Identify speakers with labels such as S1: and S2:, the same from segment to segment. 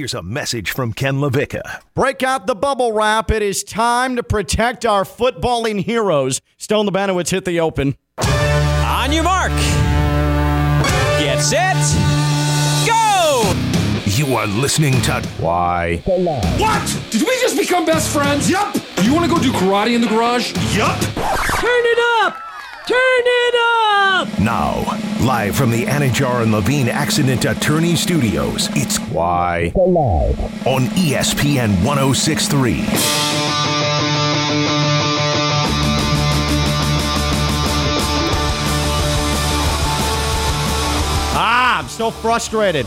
S1: here's a message from Ken LaVicka.
S2: Break out the bubble wrap. It is time to protect our footballing heroes. Stone the Banowitz hit the open.
S3: On your mark. Get set. Go!
S1: You are listening to
S2: Why?
S4: What? Did we just become best friends? Yup. You want to go do karate in the garage?
S1: Yup.
S5: Turn it up! Turn it up!
S1: Now, live from the Anidjar and Levine Accident Attorney Studios, it's
S2: Why?
S1: on E ESPN 1063.
S2: Ah, I'm so frustrated.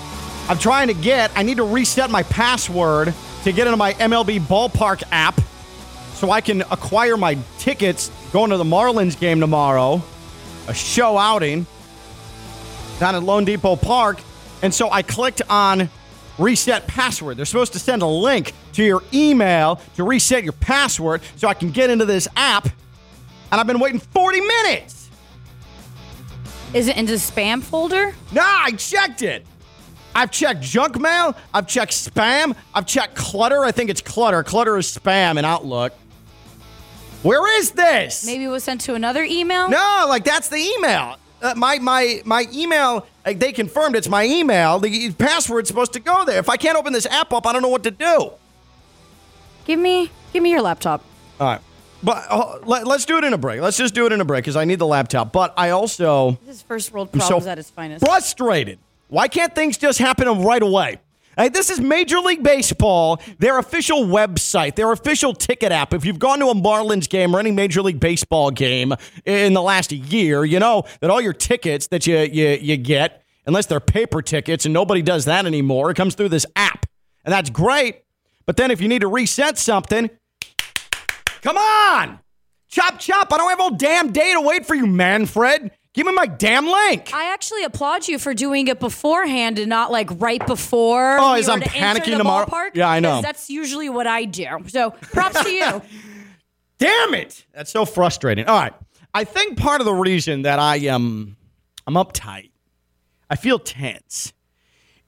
S2: I'm trying to get, I need to reset my password to get into my MLB ballpark app so I can acquire my tickets going to the Marlins game tomorrow, a show outing down at loanDepot Park. And so I clicked on reset password. They're supposed to send a link to your email to reset your password so I can get into this app. And I've been waiting 40 minutes.
S6: Is it in the spam folder?
S2: Nah, I checked it. I've checked junk mail. I've checked spam. I've checked clutter. I think it's clutter. Clutter is spam in Outlook. Where is this?
S6: Maybe it was sent to another email?
S2: No, like that's the email. Uh, my my my email. Like, they confirmed it's my email. The password's supposed to go there. If I can't open this app up, I don't know what to do.
S6: Give me give me your laptop.
S2: All right, but uh, let, us do it in a break. Let's just do it in a break because I need the laptop. But I also
S6: This is first world
S2: I'm so
S6: problems at its finest.
S2: frustrated. Why can't things just happen right away? Hey, this is Major League Baseball, their official website, their official ticket app. If you've gone to a Marlins game or any Major League Baseball game in the last year, you know that all your tickets that you, you, you get, unless they're paper tickets, and nobody does that anymore, it comes through this app. And that's great. But then if you need to reset something, come on! Chop, chop. I don't have all damn day to wait for you, Manfred. Give me my damn link.
S6: I actually applaud you for doing it beforehand and not like right before.
S2: Oh, as I'm
S6: to
S2: panicking
S6: the
S2: tomorrow?
S6: Ballpark,
S2: Yeah, I know.
S6: That's usually what I do. So props to you.
S2: Damn it! That's so frustrating. All right, I think part of the reason that I am I'm uptight, I feel tense,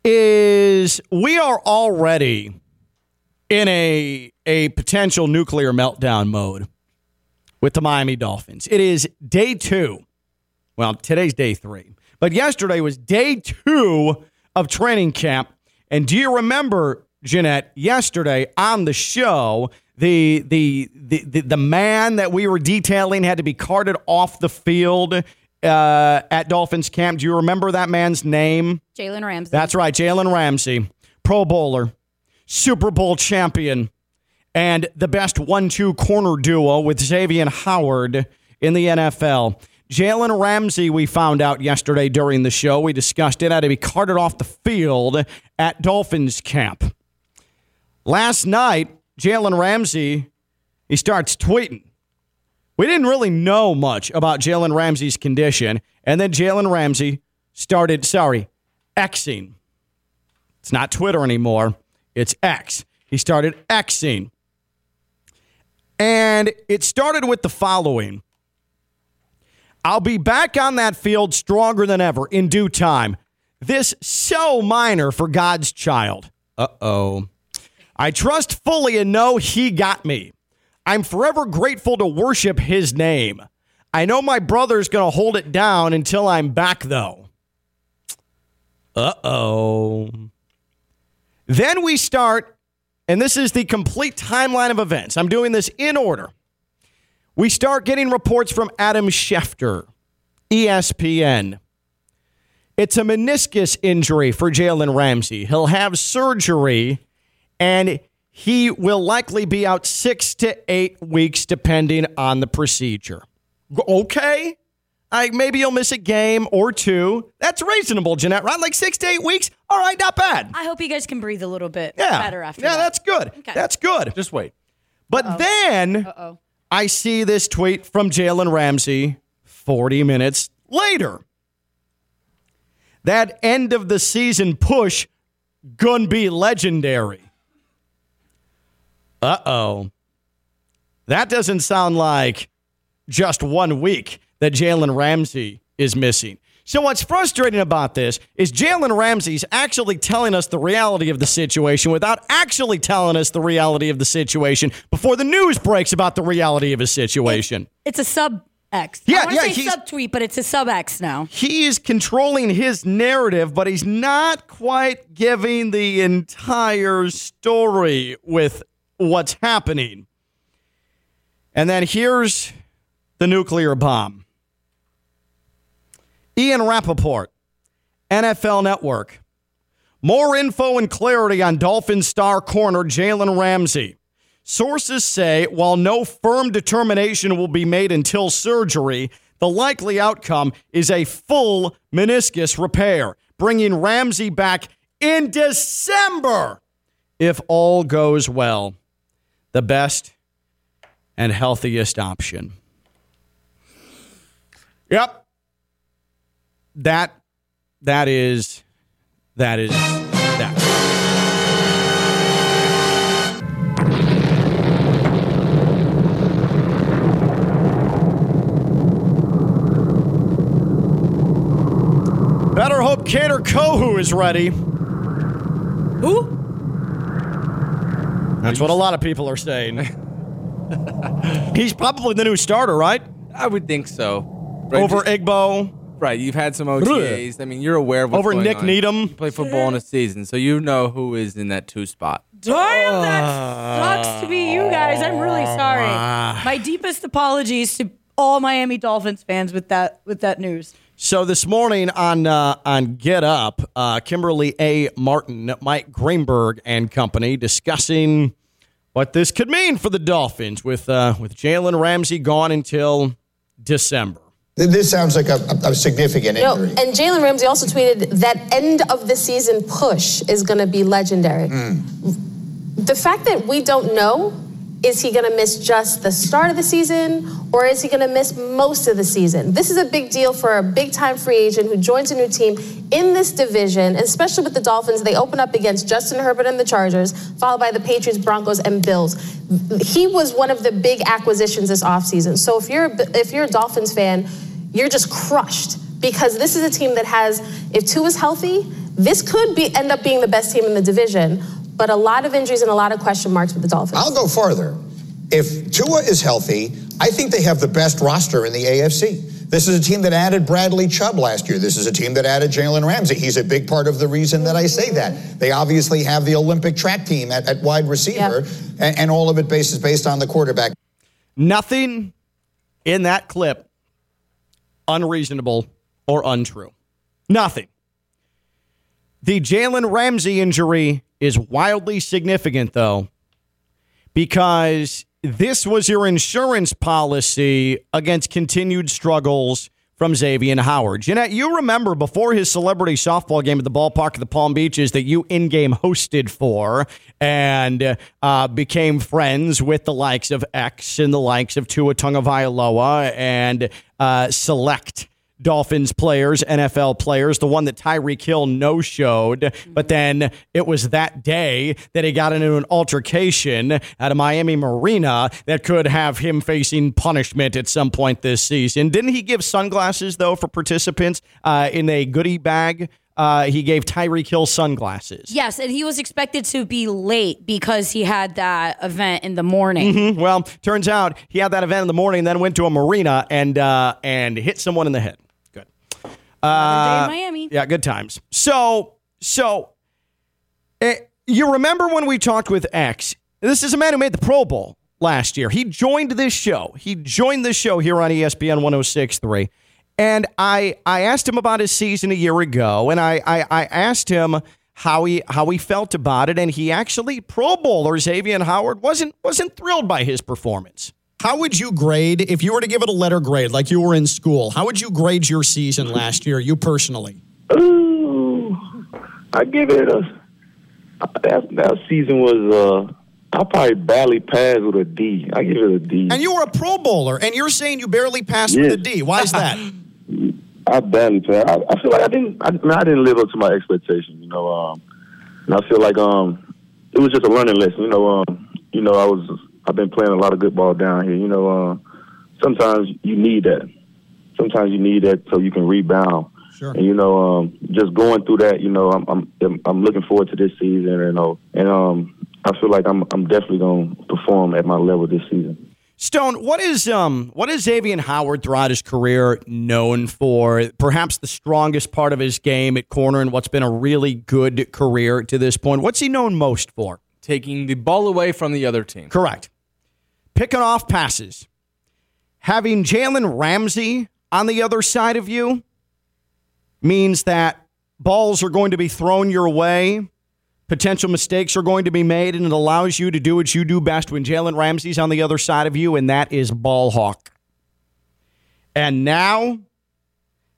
S2: is we are already in a a potential nuclear meltdown mode with the Miami Dolphins. It is day two. Well, today's day three, but yesterday was day two of training camp. And do you remember, Jeanette, yesterday on the show, the the the the, the man that we were detailing had to be carted off the field uh, at Dolphins camp. Do you remember that man's name?
S6: Jalen Ramsey.
S2: That's right, Jalen Ramsey, Pro Bowler, Super Bowl champion, and the best one-two corner duo with Xavien Howard in the NFL. Jalen Ramsey, we found out yesterday during the show, we discussed it, had to be carted off the field at Dolphins camp. Last night, Jalen Ramsey, he starts tweeting. We didn't really know much about Jalen Ramsey's condition, and then Jalen Ramsey started, sorry, Xing. It's not Twitter anymore, it's X. He started Xing. And it started with the following I'll be back on that field stronger than ever in due time. This so minor for God's child. Uh oh. I trust fully and know He got me. I'm forever grateful to worship His name. I know my brother's going to hold it down until I'm back, though. Uh oh. Then we start, and this is the complete timeline of events. I'm doing this in order. We start getting reports from Adam Schefter, ESPN. It's a meniscus injury for Jalen Ramsey. He'll have surgery and he will likely be out six to eight weeks, depending on the procedure. Okay. I, maybe you'll miss a game or two. That's reasonable, Jeanette, right? Like six to eight weeks. All right, not bad.
S6: I hope you guys can breathe a little bit
S2: Yeah.
S6: better after that.
S2: yeah,
S6: that.
S2: that's good.
S6: Okay.
S2: That's good.
S4: Just wait.
S2: But then
S6: Uh-oh.
S2: I see this tweet from Jalen Ramsey 40 minutes later. That end of the season push gonna be legendary. Uh oh. That doesn't sound like just one week that Jalen Ramsey is missing. So what's frustrating about this is Jalen Ramsey's actually telling us the reality of the situation without actually telling us the reality of the situation before the news breaks about the reality of his situation.
S6: It's a sub X.
S2: Yeah,
S6: I
S2: yeah,
S6: say
S2: he's-
S6: sub tweet, but it's a sub X now.
S2: he is controlling his narrative, but he's not quite giving the entire story with what's happening. And then here's the nuclear bomb. Ian Rapoport, NFL Network. More info and clarity on Dolphin star corner Jalen Ramsey. Sources say while no firm determination will be made until surgery, the likely outcome is a full meniscus repair, bringing Ramsey back in December if all goes well. The best and healthiest option. Yep. That that is that is that. Better hope Kader Kohou is ready.
S6: Who?
S2: That's what a lot of people are saying. He's probably the new starter, right?
S7: I would think so.
S2: Over Igbo.
S7: Right. You've had some OTAs. I mean, you're aware of what's
S2: Over
S7: going
S2: Nick
S7: on.
S2: Needham.
S7: You play football in a season, so you know who is in that two spot.
S6: Damn, that sucks to be you guys. I'm really sorry. My deepest apologies to all Miami Dolphins fans with that with that news.
S2: So this morning on uh, on Get Up, uh, Kimberly A. Martin, Mike Greenberg, and company discussing what this could mean for the Dolphins with uh, with Jalen Ramsey gone until December.
S8: Th- This sounds like a, a, significant
S9: No, and Jalen Ramsey also tweeted that end of the season push is going to be legendary. Hmm. The fact that we don't know is he going to miss just the start of the season or is he going to miss most of the season? This is a big deal for a big time free agent who joins a new team in this division, especially with the Dolphins. They open up against Justin Herbert and the Chargers, followed by the Patriots, Broncos, and Bills. He was one of the big acquisitions this offseason. So if you're if you're a Dolphins fan, you're just crushed because this is a team that has, if Tua is healthy, this could be end up being the best team in the division. But a lot of injuries and a lot of question marks with the Dolphins.
S8: I'll go farther. If Tua is healthy, I think they have the best roster in the AFC. This is a team that added Bradley Chubb last year. This is a team that added Jalen Ramsey. He's a big part of the reason that I say that. They obviously have the Olympic track team at, at wide receiver, and, and all of it based, is based on the quarterback.
S2: Nothing in that clip unreasonable or untrue. Nothing. The Jalen Ramsey injury is wildly significant, though, because this was your insurance policy against continued struggles from Xavien Howard. Jeanette, you remember before his celebrity softball game at the ballpark of the Palm Beaches that you in game hosted for and uh, became friends with the likes of X and the likes of Tua Tagovailoa and uh, select Dolphins players, NFL players, the one that Tyreek Hill no showed, but then it was that day that he got into an altercation at a Miami marina that could have him facing punishment at some point this season. Didn't he give sunglasses, though, for participants uh, in a goodie bag? Uh, he gave Tyreek Hill sunglasses.
S6: Yes, and he was expected to be late because he had that event in the morning.
S2: Mhm. Well, turns out he had that event in the morning, then went to a marina and uh, and hit someone in the head.
S6: Another day in Miami.
S2: Yeah, good times. So, so eh, you remember when we talked with X? This is a man who made the Pro Bowl last year. He joined this show. He joined this show here on ESPN 1063. And I I asked him about his season a year ago, and I I, I asked him how he how he felt about it, and he actually Pro Bowler Xavien Howard wasn't wasn't thrilled by his performance. How would you grade if you were to give it a letter grade like you were in school? How would you grade your season last year, you personally?
S10: Ooh, I give it a. That that season was uh, I probably barely passed with a D. I give it a D.
S2: And you were a Pro Bowler, and you're saying you barely passed with a D. Why is that?
S10: I barely passed. I, I feel like I didn't. I, I didn't live up to my expectations. You know, um, and I feel like um, it was just a learning lesson. You know, um, you know, I was. I've been playing a lot of good ball down here. You know, uh, sometimes you need that. Sometimes you need that so you can rebound
S2: Sure.
S10: And you know, um, just going through that, you know, I'm I'm I'm looking forward to this season, and you know, and um, I feel like I'm I'm definitely going to perform at my level this season.
S2: Stone, what is um what is Xavien Howard throughout his career known for? Perhaps the strongest part of his game at corner and what's been a really good career to this point. What's he known most for?
S7: Taking the ball away from the other team.
S2: Correct. Picking off passes. Having Jalen Ramsey on the other side of you means that balls are going to be thrown your way. Potential mistakes are going to be made, and it allows you to do what you do best when Jalen Ramsey's on the other side of you, and that is ball hawk. And now,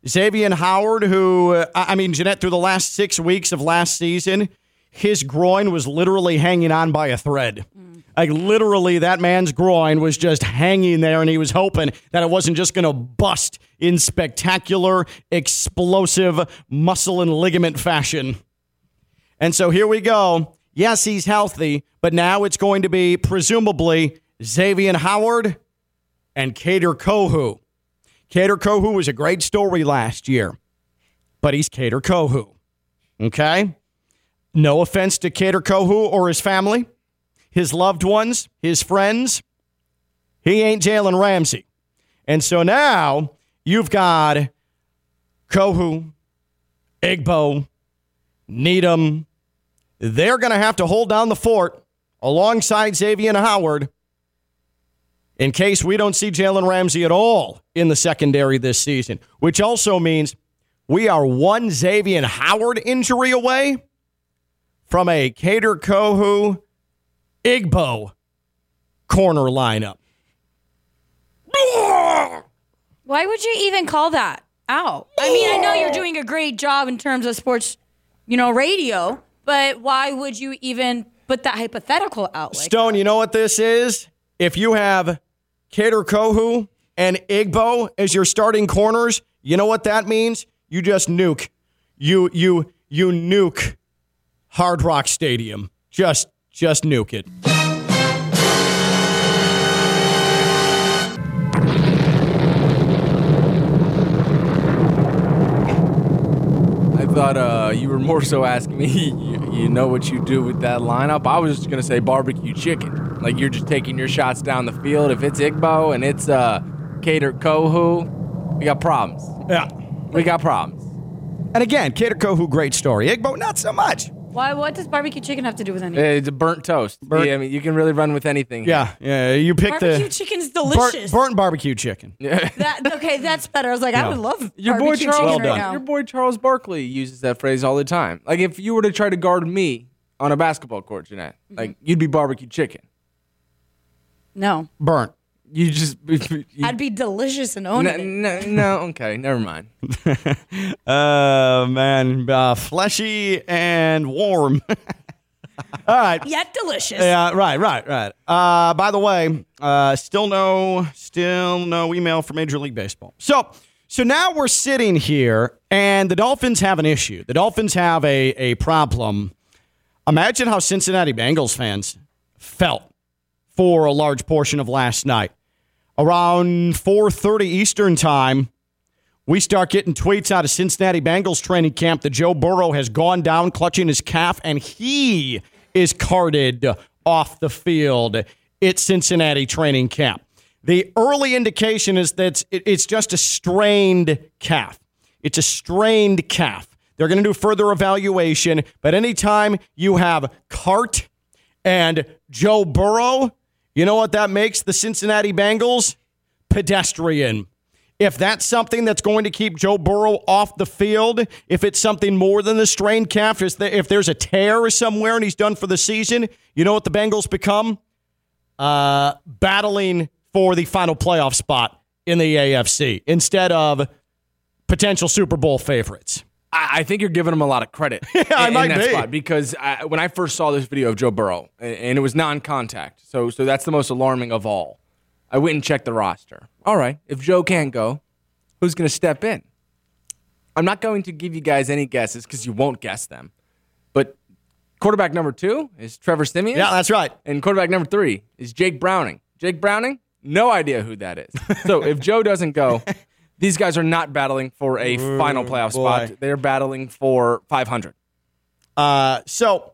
S2: Xavien Howard, who, uh, I mean, Jeanette, through the last six weeks of last season, his groin was literally hanging on by a thread. Like, literally, that man's groin was just hanging there, and he was hoping that it wasn't just going to bust in spectacular, explosive muscle and ligament fashion. And so here we go. Yes, he's healthy, but now it's going to be presumably Xavien Howard and Kader Kohou. Kader Kohou was a great story last year, but he's Kader Kohou. Okay? No offense to Kader Kohou or his family, his loved ones, his friends. He ain't Jalen Ramsey. And so now you've got Kohou, Igbo, Needham. They're going to have to hold down the fort alongside Xavien Howard in case we don't see Jalen Ramsey at all in the secondary this season, which also means we are one Xavien Howard injury away from a Kader Kohou Igbo corner lineup.
S6: Why would you even call that out? I mean, I know you're doing a great job in terms of sports, you know, radio, but why would you even put that hypothetical out? Like
S2: Stone, you know what this is? If you have Kader Kohou and Igbo as your starting corners, you know what that means? You just nuke. You you you nuke Hard Rock Stadium. Just just nuke it.
S7: I thought uh, you were more so asking me, you, you know what you do with that lineup? I was just going to say barbecue chicken. Like you're just taking your shots down the field. If it's Igbo and it's uh, Kader Kohou, we got problems.
S2: Yeah.
S7: We got problems.
S2: And again, Kader Kohou, great story. Igbo, not so much.
S6: Why? What does barbecue chicken have to do with anything?
S7: It's a burnt toast.
S2: Burnt-
S7: Yeah, I mean, you can really run with anything.
S2: Yeah, yeah. You pick
S6: barbecue
S2: the
S6: chicken's
S2: burnt,
S6: delicious.
S2: burnt barbecue chicken.
S7: Yeah.
S6: That okay, that's better. I was like, I
S2: No.
S6: would love
S7: Your boy
S6: barbecue
S7: Charles,
S6: chicken right now.
S7: your boy Charles Barkley uses that phrase all the time. Like if you were to try to guard me on a basketball court, Jeanette,
S6: Mm-hmm.
S7: like you'd be barbecue chicken.
S6: No,
S2: Burnt.
S7: You just you,
S6: I'd be delicious and own
S7: no,
S6: it.
S7: no, no, okay, never mind.
S2: Uh, man, uh, fleshy and warm. All right.
S6: Yet delicious.
S2: Yeah, right, right, right. Uh, by the way, uh, still no, still no email from Major League Baseball. So, so now we're sitting here, and the Dolphins have an issue. The Dolphins have a a problem. Imagine how Cincinnati Bengals fans felt for a large portion of last night. Around 4:30 Eastern time, we start getting tweets out of Cincinnati Bengals training camp that Joe Burrow has gone down clutching his calf and he is carted off the field at Cincinnati training camp. The early indication is that it's just a strained calf. It's a strained calf. They're going to do further evaluation, but anytime you have cart and Joe Burrow, you know what that makes the Cincinnati Bengals? Pedestrian. If that's something that's going to keep Joe Burrow off the field, if it's something more than the strained calf, if there's a tear somewhere and he's done for the season, you know what the Bengals become? Uh, battling for the final playoff spot in the AFC instead of potential Super Bowl favorites.
S7: I, I think you're giving him a lot of credit.
S2: I
S7: in,
S2: might
S7: in that
S2: be.
S7: spot because I, when I first saw this video of Joe Burrow, and, and it was non-contact, so so that's the most alarming of all. I went and checked the roster. All right, if Joe can't go, who's going to step in? I'm not going to give you guys any guesses because you won't guess them. But quarterback number two is Trevor Siemian.
S2: Yeah, that's right.
S7: And quarterback number three is Jake Browning. Jake Browning, no idea who that is. So if Joe doesn't go, These guys are not battling for a final playoff
S2: boy.
S7: spot. They're battling for 500.
S2: Uh, so,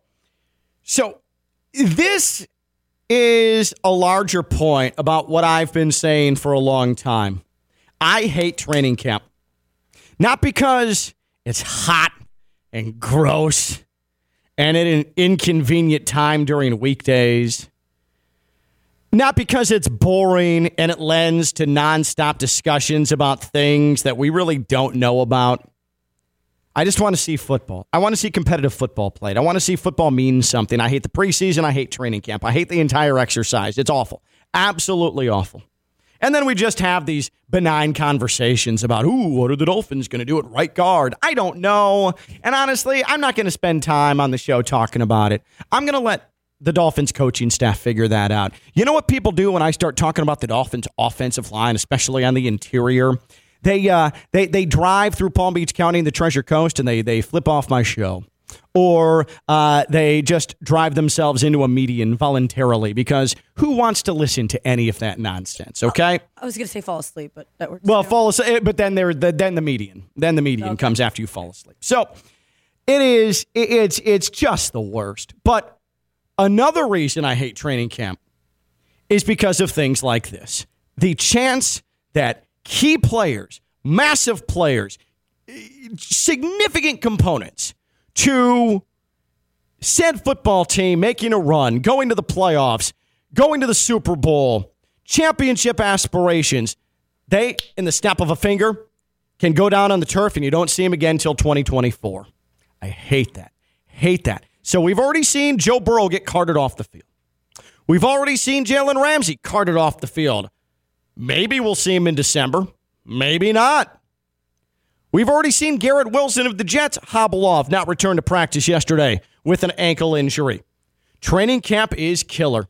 S2: so this is a larger point about what I've been saying for a long time. I hate training camp, not because it's hot and gross and at an inconvenient time during weekdays. Not because it's boring and it lends to nonstop discussions about things that we really don't know about. I just want to see football. I want to see competitive football played. I want to see football mean something. I hate the preseason. I hate training camp. I hate the entire exercise. It's awful. Absolutely awful. And then we just have these benign conversations about, ooh, what are the Dolphins going to do at right guard? I don't know. And honestly, I'm not going to spend time on the show talking about it. I'm going to let the Dolphins coaching staff figure that out. You know what people do when I start talking about the Dolphins offensive line, especially on the interior? They uh, they they drive through Palm Beach County and the Treasure Coast, and they they flip off my show, or uh, they just drive themselves into a median voluntarily because who wants to listen to any of that nonsense? Okay.
S6: I was gonna say fall asleep, but that works.
S2: Well,
S6: too.
S2: fall asleep, but then there, the, then the median, then the median comes after you fall asleep. So it is, it- it's, it's just the worst. But another reason I hate training camp is because of things like this: the chance that key players, massive players, significant components to said football team making a run, going to the playoffs, going to the Super Bowl, championship aspirations, they, in the snap of a finger, can go down on the turf and you don't see them again until 2024. I hate that. Hate that. So we've already seen Joe Burrow get carted off the field. We've already seen Jalen Ramsey carted off the field. Maybe we'll see him in December. Maybe not. We've already seen Garrett Wilson of the Jets hobble off, not return to practice yesterday with an ankle injury. Training camp is killer.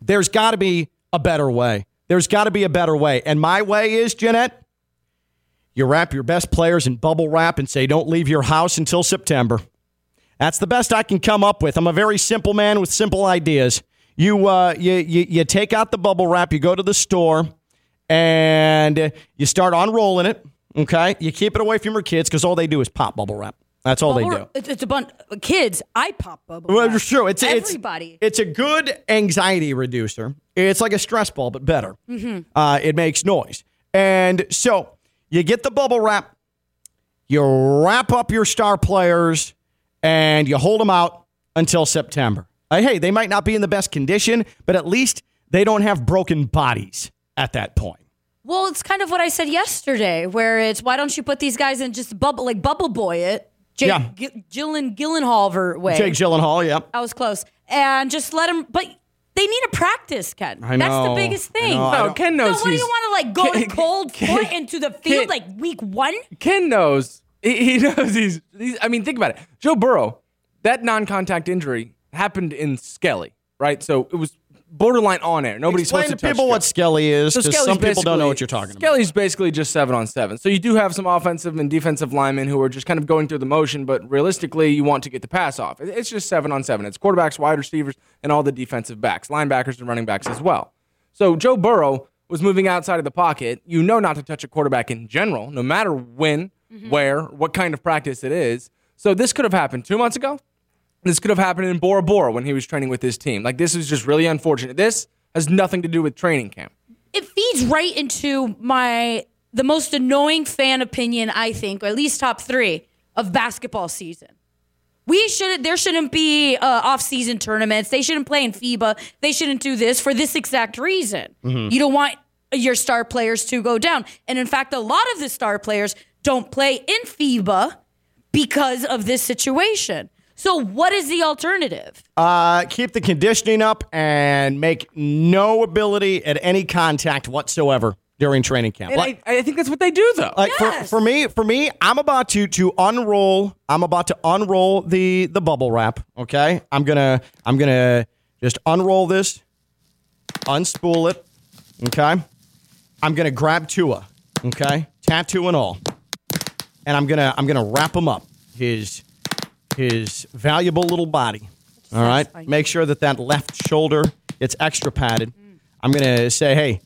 S2: There's got to be a better way. There's got to be a better way. And my way is, Jeanette, you wrap your best players in bubble wrap and say, don't leave your house until September. That's the best I can come up with. I'm a very simple man with simple ideas. You, uh, you, you, you take out the bubble wrap, you go to the store, and you start unrolling it. Okay, you keep it away from your kids because all they do is pop bubble wrap. That's all
S6: Bubble-
S2: they do.
S6: It's, it's a bunch of kids. I pop bubble.
S2: Well,
S6: wrap.
S2: it's true. It's it's-
S6: everybody.
S2: It's, a good anxiety reducer. It's like a stress ball, but better. Uh, it makes noise, and so you get the bubble wrap. You wrap up your star players, and you hold them out until September. Uh, hey, they might not be in the best condition, but at least they don't have broken bodies at that point.
S6: Well, it's kind of what I said yesterday, where it's why don't you put these guys in just bubble like bubble boy it, Jake
S2: Yeah.
S6: G- Gillen Gillenhalver way.
S2: Jake Gyllenhaal, yeah.
S6: I was close, and just let them. But they need a practice, Ken.
S2: I
S6: That's
S2: know.
S6: the biggest thing.
S2: know. I
S7: No,
S2: don't-
S7: Ken
S6: So what do you want to like go
S7: Ken-
S6: to cold
S7: Ken-
S6: foot into the field
S7: Ken-
S6: like week one?
S7: Ken knows. He, he knows he's, he's. I mean, think about it. Joe Burrow, that non-contact injury happened in Skelly, right? So it was borderline on air. Nobody's
S2: Explain to people what Skelly is,
S7: So
S2: because
S7: Skelly's
S2: some people don't know what you're talking about.
S7: Skelly's basically just seven on seven. So you do have some offensive and defensive linemen who are just kind of going through the motion, but realistically, you want to get the pass off. It's just seven on seven. It's quarterbacks, wide receivers, and all the defensive backs, linebackers, and running backs as well. So Joe Burrow was moving outside of the pocket. You know not to touch a quarterback in general, no matter when, where, what kind of practice it is. So this could have happened two months ago. This could have happened in Bora Bora when he was training with his team. Like this is just really unfortunate. This has nothing to do with training camp.
S6: it feeds right into my the most annoying fan opinion I think, or at least top three of basketball season. We should there shouldn't be uh, off season tournaments. They shouldn't play in FIBA. They shouldn't do this for this exact reason. You don't want your star players to go down, and in fact, a lot of the star players don't play in FIBA because of this situation. So, what is the alternative?
S2: Uh, keep the conditioning up and make no ability at any contact whatsoever during training camp.
S7: And
S2: Like,
S7: I, I think that's what they do, though.
S2: like for,
S6: Yes.
S2: for me, for me, I'm about to to unroll. I'm about to unroll the the bubble wrap. Okay, I'm gonna I'm gonna just unroll this, unspool it. Okay, I'm gonna grab Tua. Okay, tattoo and all, and I'm gonna I'm gonna wrap him up. His his valuable little body. All right,
S6: satisfying.
S2: make sure that that left shoulder gets extra padded. Mm. I'm gonna say, hey,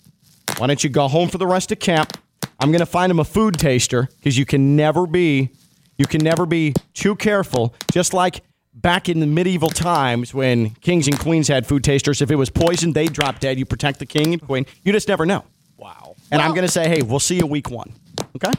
S2: why don't you go home for the rest of camp? I'm going to find him a food taster because you can never be, you can never be too careful. Just like back in the medieval times when kings and queens had food tasters, if it was poisoned, they'd drop dead. You protect the king and queen. You just never know.
S7: Wow.
S2: And I'm going to say, hey, we'll see you week one. Okay.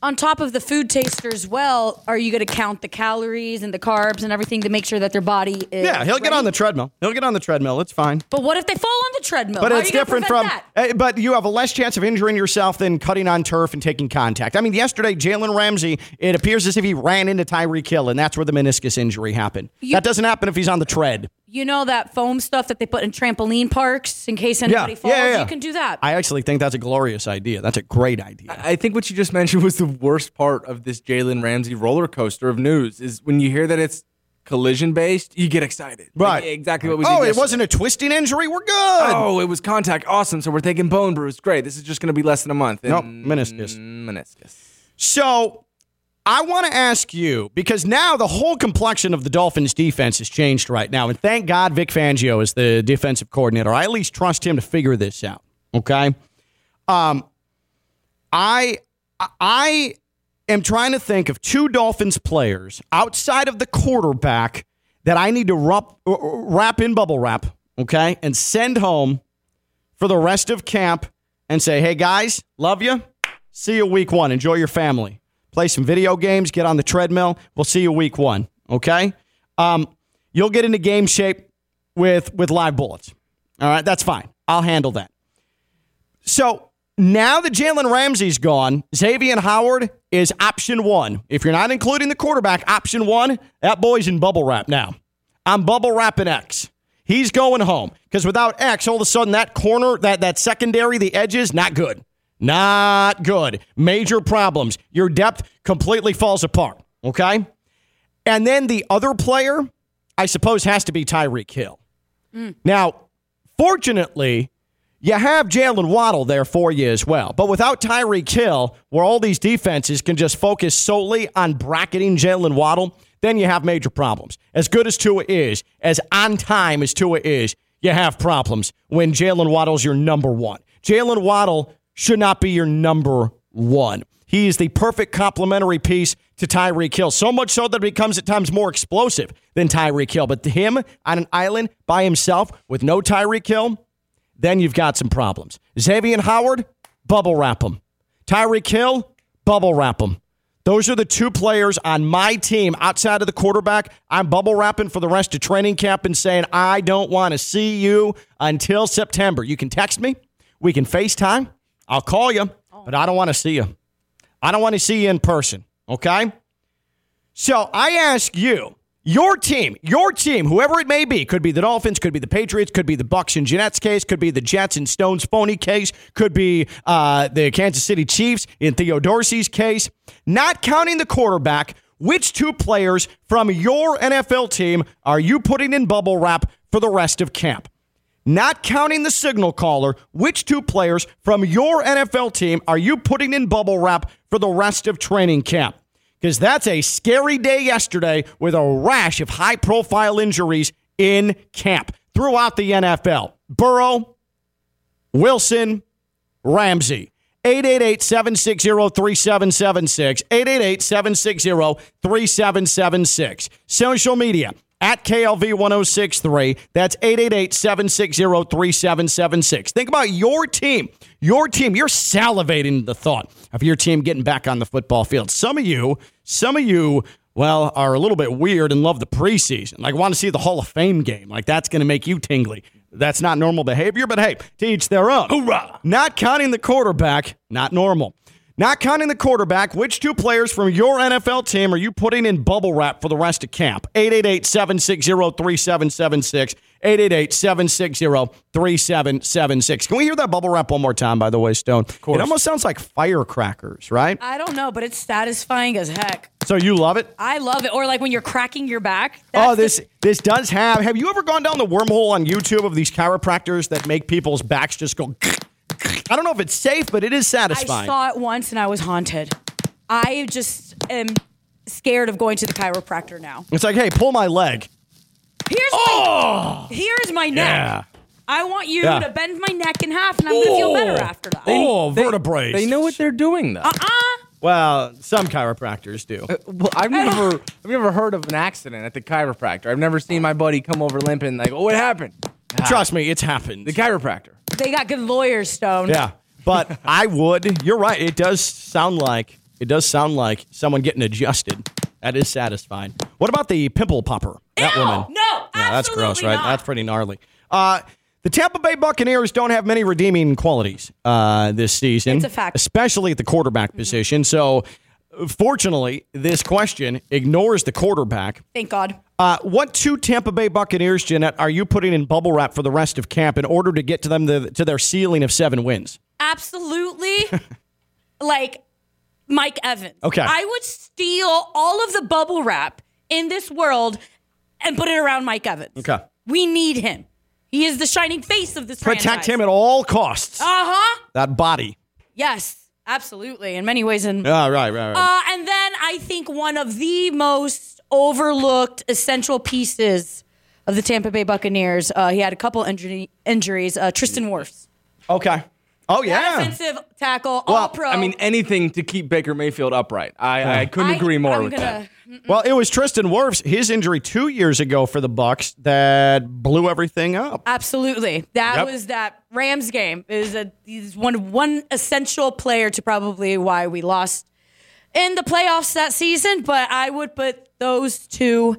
S6: On top of the food taster as well, are you going to count the calories and the carbs and everything to make sure that their body is?
S2: Yeah, he'll get
S6: ready?
S2: on the treadmill. He'll get on the treadmill. It's fine.
S6: But what if they fall on the treadmill?
S2: But
S6: How
S2: it's different from. uh, But you have a less chance of injuring yourself than cutting on turf and taking contact. I mean, yesterday Jalen Ramsey, it appears as if he ran into Tyreek Hill, and that's where the meniscus injury happened.
S6: You-
S2: that doesn't happen if he's on the tread.
S6: You know that foam stuff that they put in trampoline parks in case anybody falls?
S2: yeah, yeah.
S6: You can do that.
S2: I actually think that's a glorious idea. That's a great idea.
S7: I think what you just mentioned was the worst part of this Jalen Ramsey roller coaster of news is when you hear that it's collision based, you get excited. Like,
S2: Right.
S7: exactly what we
S2: Oh,
S7: did
S2: it
S7: yesterday.
S2: wasn't a twisting injury. We're good.
S7: Oh, it was contact. Awesome. So we're taking bone bruise. Great. This is just going to be less than a month.
S2: Nope,
S7: And-
S2: meniscus.
S7: Meniscus.
S2: So I want to ask you because now the whole complexion of the Dolphins defense has changed right now. And thank God Vic Fangio is the defensive coordinator. I at least trust him to figure this out. Okay. Um, I I am trying to think of two Dolphins players outside of the quarterback that I need to wrap, wrap in bubble wrap, okay, and send home for the rest of camp and say, hey guys, love you. See you week one. Enjoy your family. Play some video games. Get on the treadmill. We'll see you week one. Okay. Um, you'll get into game shape with with live bullets. All right, that's fine. I'll handle that. So now that Jalen Ramsey's gone, Xavien Howard is option one. If you're not including the quarterback, option one, that boy's in bubble wrap now. I'm bubble wrapping X. He's going home because without X, all of a sudden that corner, that that secondary, the edges, not good, not good. Major problems. Your depth completely falls apart. Okay, and then the other player, I suppose, has to be Tyreek Hill. Mm. Now, fortunately, you have Jaylen Waddle there for you as well. But without Tyreek Hill, where all these defenses can just focus solely on bracketing Jaylen Waddle, then you have major problems. As good as Tua is, as on time as Tua is, you have problems when Jaylen Waddle's your number one. Jaylen Waddle should not be your number one. He is the perfect complementary piece to Tyreek Hill. So much so that it becomes at times more explosive than Tyreek Hill. But him on an island by himself with no Tyreek Hill, then you've got some problems. Xavien Howard, bubble wrap him. Tyreek Hill, bubble wrap him. Those are the two players on my team outside of the quarterback. I'm bubble wrapping for the rest of training camp and saying, I don't want to see you until September. You can text me, we can FaceTime, I'll call you, but I don't want to see you. I don't want to see you in person, okay? So I ask you, your team, your team, whoever it may be, could be the Dolphins, could be the Patriots, could be the Bucks and Jeanette's case, could be the Jets and Stone's phony case, could be uh, the Kansas City Chiefs in Theo Dorsey's case. Not counting the quarterback, which two players from your NFL team are you putting in bubble wrap for the rest of camp? Not counting the signal caller, which two players from your NFL team are you putting in bubble wrap for the rest of training camp? Because that's a scary day yesterday with a rash of high profile injuries in camp throughout the NFL. Burrow, Wilson, Ramsey. 888 760 3776. 888 760 3776. Social media at KLV 1063. That's 888 760 3776. Think about your team. Your team. You're salivating the thought of your team getting back on the football field. Some of you, some of you, well, are a little bit weird and love the preseason. Like, want to see the Hall of Fame game. Like, that's going to make you tingly. That's not normal behavior, but hey, to each their own. Hoorah! Not counting the quarterback, not normal. Not counting the quarterback, which two players from your NFL team are you putting in bubble wrap for the rest of camp? 888 760 3776. 888 760 3776. Can we hear that bubble wrap one more time, by the way, Stone? Of
S7: course.
S2: It almost sounds like firecrackers, right?
S6: I don't know, but it's satisfying as heck.
S2: So you love it?
S6: I love it. Or like when you're cracking your back.
S2: Oh,
S6: That's the-
S2: this this does have. Have you ever gone down the wormhole on YouTube of these chiropractors that make people's backs just go? I don't know if it's safe, but it is satisfying.
S6: I saw it once and I was haunted. I just am scared of going to the chiropractor now.
S2: it's like, hey, pull my leg.
S6: Here's my oh! here's my neck. I want you
S2: Yeah.
S6: to bend my neck in half, and I'm gonna feel better oh! after that.
S2: Oh,
S7: They-
S2: vertebrae.
S7: They know what they're doing though.
S6: Uh-uh.
S2: Well, some chiropractors do.
S7: Uh, well, I've never, I've never heard of an accident at the chiropractor. I've never seen my buddy come over limping like, "Oh, what happened?"
S2: Trust me, it's happened.
S7: The chiropractor.
S6: They got good lawyers, Stone.
S2: Yeah, but I would. You're right. It does sound like it does sound like someone getting adjusted. That is satisfying. What about the pimple popper? That
S6: Ew,
S2: woman.
S6: no,
S2: Yeah, that's gross, right?
S6: not.
S2: That's pretty gnarly. Uh, the Tampa Bay Buccaneers don't have many redeeming qualities uh, this season.
S6: It's a fact.
S2: especially at the quarterback position. So, fortunately, this question ignores the quarterback.
S6: Thank God.
S2: Uh, what two Tampa Bay Buccaneers, Jeanette, are you putting in bubble wrap for the rest of camp in order to get to them to, to their ceiling of seven wins?
S6: Absolutely. like Mike Evans.
S2: Okay.
S6: I would steal all of the bubble wrap in this world and put it around Mike Evans.
S2: Okay.
S6: We need him. He is the shining face of this
S2: Protect him at all costs.
S6: Uh huh.
S2: that body.
S6: Yes, absolutely. In many ways. And
S2: Yeah, right, right, right.
S6: Uh, and then I think one of the most overlooked essential pieces of the Tampa Bay Buccaneers. Uh, he had a couple injury, injuries. Uh, Tristan Wirfs.
S2: okay. Oh, yeah.
S6: Offensive tackle, all pro.
S7: I mean, anything to keep Baker Mayfield upright. I, I couldn't
S6: I-
S7: agree more
S6: I'm
S7: with
S6: gonna-
S7: that.
S2: Well, it was Tristan Wirfs, his injury two years ago for the Bucks that blew everything up.
S6: Absolutely. That
S2: Yep.
S6: was that Rams game. Is a he's one one essential player to probably why we lost in the playoffs that season. But I would put those two.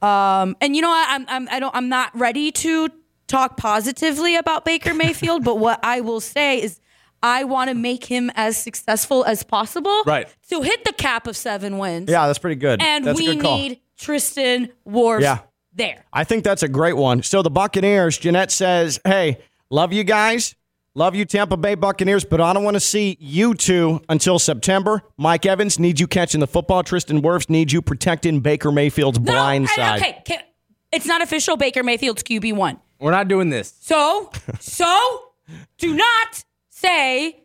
S6: Um, and you know what? I'm I'm I don't I'm not ready to talk positively about Baker Mayfield. but what I will say is. I want to make him as successful as possible.
S2: Right.
S6: To hit the cap of seven wins.
S2: Yeah, that's pretty good.
S6: And
S2: that's a
S6: we
S2: good call.
S6: need Tristan Wirfs
S2: Yeah.
S6: there.
S2: I think that's a great one. So the Buccaneers, Jeanette says, "Hey, love you guys, love you Tampa Bay Buccaneers, but I don't want to see you two until September. Mike Evans needs you catching the football. Tristan Wirfs needs you protecting Baker Mayfield's blind side.
S6: Okay, okay, it's not official. Baker Mayfield's QB one.
S7: We're not doing this.
S6: So, so do not say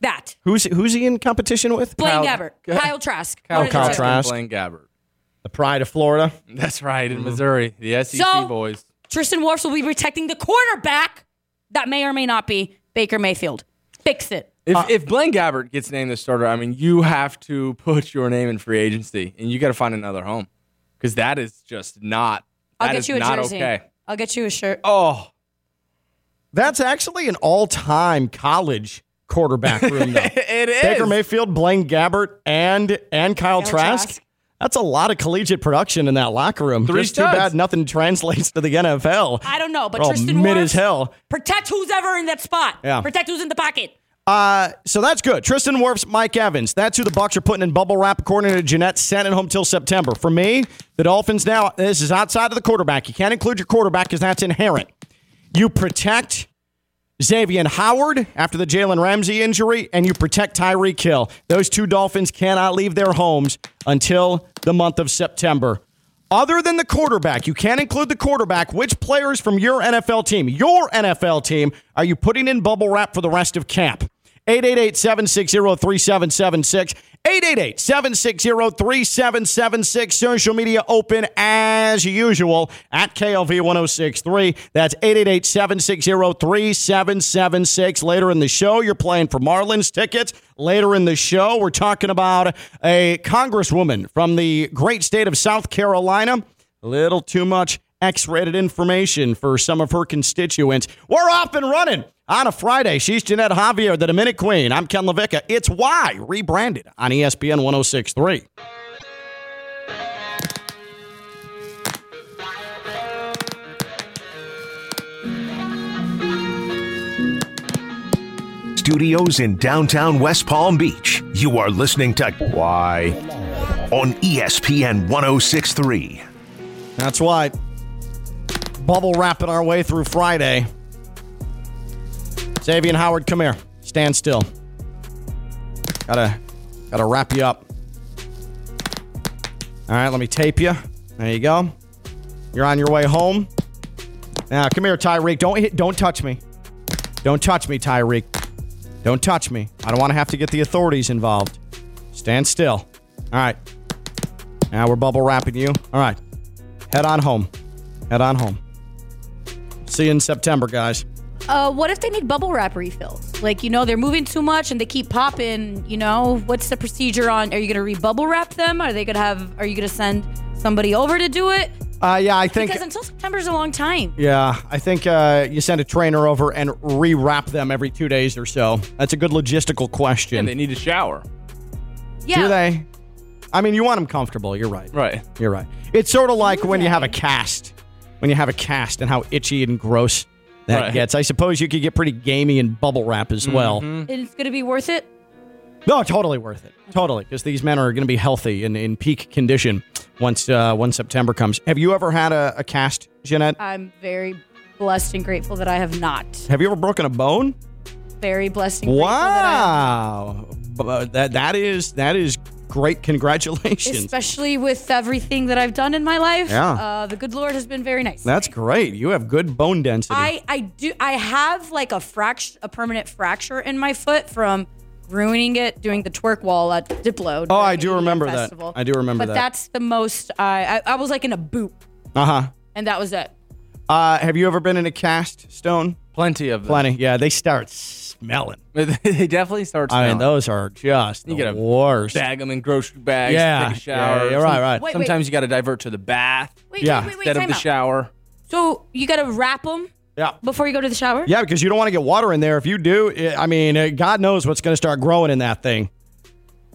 S6: that.
S2: Who's who's he in competition with?
S6: Blaine
S7: Kyle-
S6: Gabbert, Kyle Trask.
S7: Kyle,
S6: What did I
S2: Kyle? Trask.
S7: Blaine Gabbert.
S2: The pride of Florida.
S7: That's right, in mm-hmm. Missouri, the SEC
S6: So-
S7: boys.
S6: Tristan Wirfs will be protecting the quarterback. That may or may not be Baker Mayfield. Fix it.
S7: If, uh, if Blaine Gabbert gets named the starter, I mean, you have to put your name in free agency, and you got to find another home because that is just not.
S6: I'll get
S7: is
S6: you a
S7: not
S6: jersey.
S7: okay.
S6: I'll get you a shirt.
S7: Oh,
S2: That's actually an all-time college quarterback room, though.
S7: it is.
S2: Baker Mayfield, Blaine Gabbert, and and Kyle,
S6: Kyle
S2: Trask.
S6: Trask.
S2: That's a lot of collegiate production in that locker room.
S7: Three
S2: Just too bad nothing translates to the NFL.
S6: I don't know, but
S2: They're
S6: Tristan
S2: mid
S6: Wirfs,
S2: as hell.
S6: Protect who's ever in that spot.
S2: Yeah.
S6: Protect who's in the pocket.
S2: Uh, so that's good. Tristan Wirfs, Mike Evans. That's who the Bucks are putting in bubble wrap, according to Jeanette. Sending home till September. For me, the Dolphins now. This is outside of the quarterback. You can't include your quarterback because that's inherent. You protect Xavien Howard after the Jalen Ramsey injury, and you protect Tyreek Hill. Those two Dolphins cannot leave their homes until the month of September. Other than the quarterback, you can't include the quarterback. Which players from your NFL team, your NFL team, are you putting in bubble wrap for the rest of camp? 888 760 3776. 888 760 3776. Social media open as usual at KLV 1063. That's 888 760 3776. Later in the show, you're playing for Marlins tickets. Later in the show, we're talking about a congresswoman from the great state of South Carolina. A little too much X rated information for some of her constituents. We're off and running on a Friday. She's Jeanette Javier, the Dominic Queen. I'm Ken LaVicka. It's Why, rebranded on ESPN 1063.
S1: Studios in downtown West Palm Beach. You are listening to Why on ESPN 1063.
S2: That's why. Bubble wrapping our way through Friday. Xavien Howard, come here. Stand still. Gotta, gotta wrap you up. All right, let me tape you. There you go. You're on your way home. Now, come here, Tyreek. Don't hit, don't touch me. Don't touch me, Tyreek. Don't touch me. I don't want to have to get the authorities involved. Stand still. All right. Now we're bubble wrapping you. All right. Head on home. Head on home. See you in September, guys.
S6: Uh, what if they need bubble wrap refills? Like, you know, they're moving too much and they keep popping. You know, what's the procedure on? Are you going to re-bubble wrap them? Are they going to have? Are you going to send somebody over to do it?
S2: Uh, yeah, I think.
S6: Because until September is a long time.
S2: Yeah, I think uh, you send a trainer over and rewrap them every two days or so. That's a good logistical question.
S7: And they need a shower.
S6: Yeah.
S2: Do they? I mean, you want them comfortable. You're right.
S7: Right.
S2: You're right. It's sort of like when you have a cast, when you have a cast, and how itchy and gross that
S7: Right.
S2: gets. I suppose you could get pretty gamey in bubble wrap as well.
S6: And it's going to be worth it.
S2: No, totally worth it. Totally, because these men are going to be healthy and in peak condition once uh, once September comes. Have you ever had a, a cast, Jeanette?
S6: I'm very blessed and grateful that I have not.
S2: Have you ever broken a bone?
S6: Very blessed and grateful
S2: Wow, Bu- uh, that that is that is great. Congratulations.
S6: Especially with everything that I've done in my life.
S2: Yeah.
S6: Uh, the good Lord has been very nice.
S2: That's great. You have good bone density.
S6: I, I do I have like a fracture, a permanent fracture in my foot from ruining it doing the twerk wall at Diplo.
S2: Oh, I do
S6: the EDM
S2: remember that.
S6: festival.
S2: I do remember
S6: but
S2: that.
S6: But that's the most I, I I was like in a boot
S2: uh huh.
S6: and that was it.
S2: Uh, have you ever been in a cast stone?
S7: Plenty of them.
S2: Plenty. Yeah, they start smelling.
S7: they definitely start
S2: I mean, those are just
S7: You
S2: the
S7: gotta
S2: worst.
S7: Bag them in grocery bags.
S2: Yeah,
S7: Take a shower.
S2: yeah, yeah, right, right.
S6: Wait, wait.
S7: Sometimes you got to divert to the bath
S6: Wait,
S2: Yeah.
S6: wait, wait, wait,
S7: instead of
S6: time
S7: the
S6: out.
S7: shower.
S6: So you got to wrap them
S2: Yeah.
S6: before you go to the shower?
S2: Yeah, because you don't want to get water in there. If you do, I I mean, uh, God knows what's going to start growing in that thing.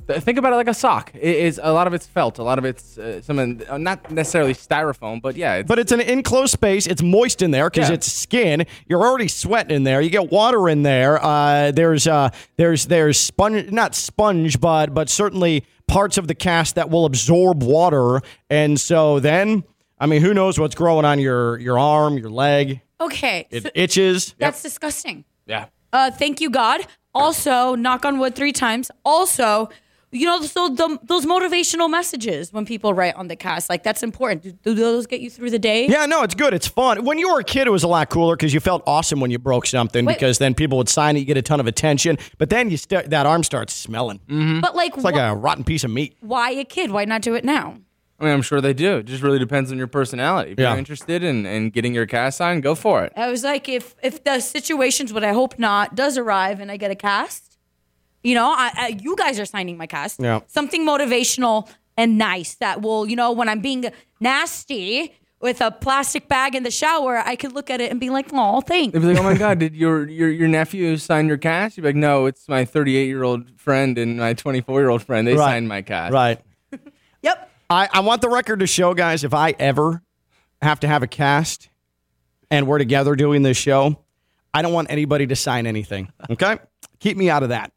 S7: Th- Think about it like a sock. It is a lot of it's felt. A lot of it's uh, some uh, not necessarily styrofoam, but yeah, it's,
S2: But it's an enclosed space. It's moist in there because
S7: Yeah.
S2: it's skin. You're already sweating in there. You get water in there. Uh, there's uh, there's there's sponge, not sponge, but but certainly parts of the cast that will absorb water. And so then, I mean, who knows what's growing on your your arm, your leg?
S6: Okay.
S2: It
S6: so
S2: itches.
S6: that's disgusting.
S7: yeah.
S6: Uh, thank you, God. Also, knock on wood three times. Also, you know, so the, those motivational messages when people write on the cast, like that's important. Do, do those get you through the day?
S2: Yeah, no, it's good. It's fun. When you were a kid, it was a lot cooler because you felt awesome when you broke something
S6: Wait.
S2: because then people would sign it, you get a ton of attention. But then you st- that arm starts smelling. Mm-hmm.
S6: But like,
S2: It's like
S6: wh-
S2: a rotten piece of meat.
S6: why a kid? Why not do it now?
S7: I mean, I'm sure they do. It just really depends on your personality. If
S2: Yeah.
S7: you're interested in, in getting your cast signed, go for it.
S6: I was like, if if the situations, what I hope not, does arrive and I get a cast, you know, I, I you guys are signing my cast.
S2: Yeah.
S6: Something motivational and nice that will, you know, when I'm being nasty with a plastic bag in the shower, I could look at it and be like, oh, thanks.
S7: They'd be like, "Oh my God, did your your your nephew sign your cast?" You'd be like, "No, it's my 38 year old friend and my 24 year old friend. They
S2: Right.
S7: signed my cast."
S2: Right.
S6: Yep.
S2: I, I want the record to show, guys, if I ever have to have a cast and we're together doing this show, I don't want anybody to sign anything. Okay? Keep me out of that.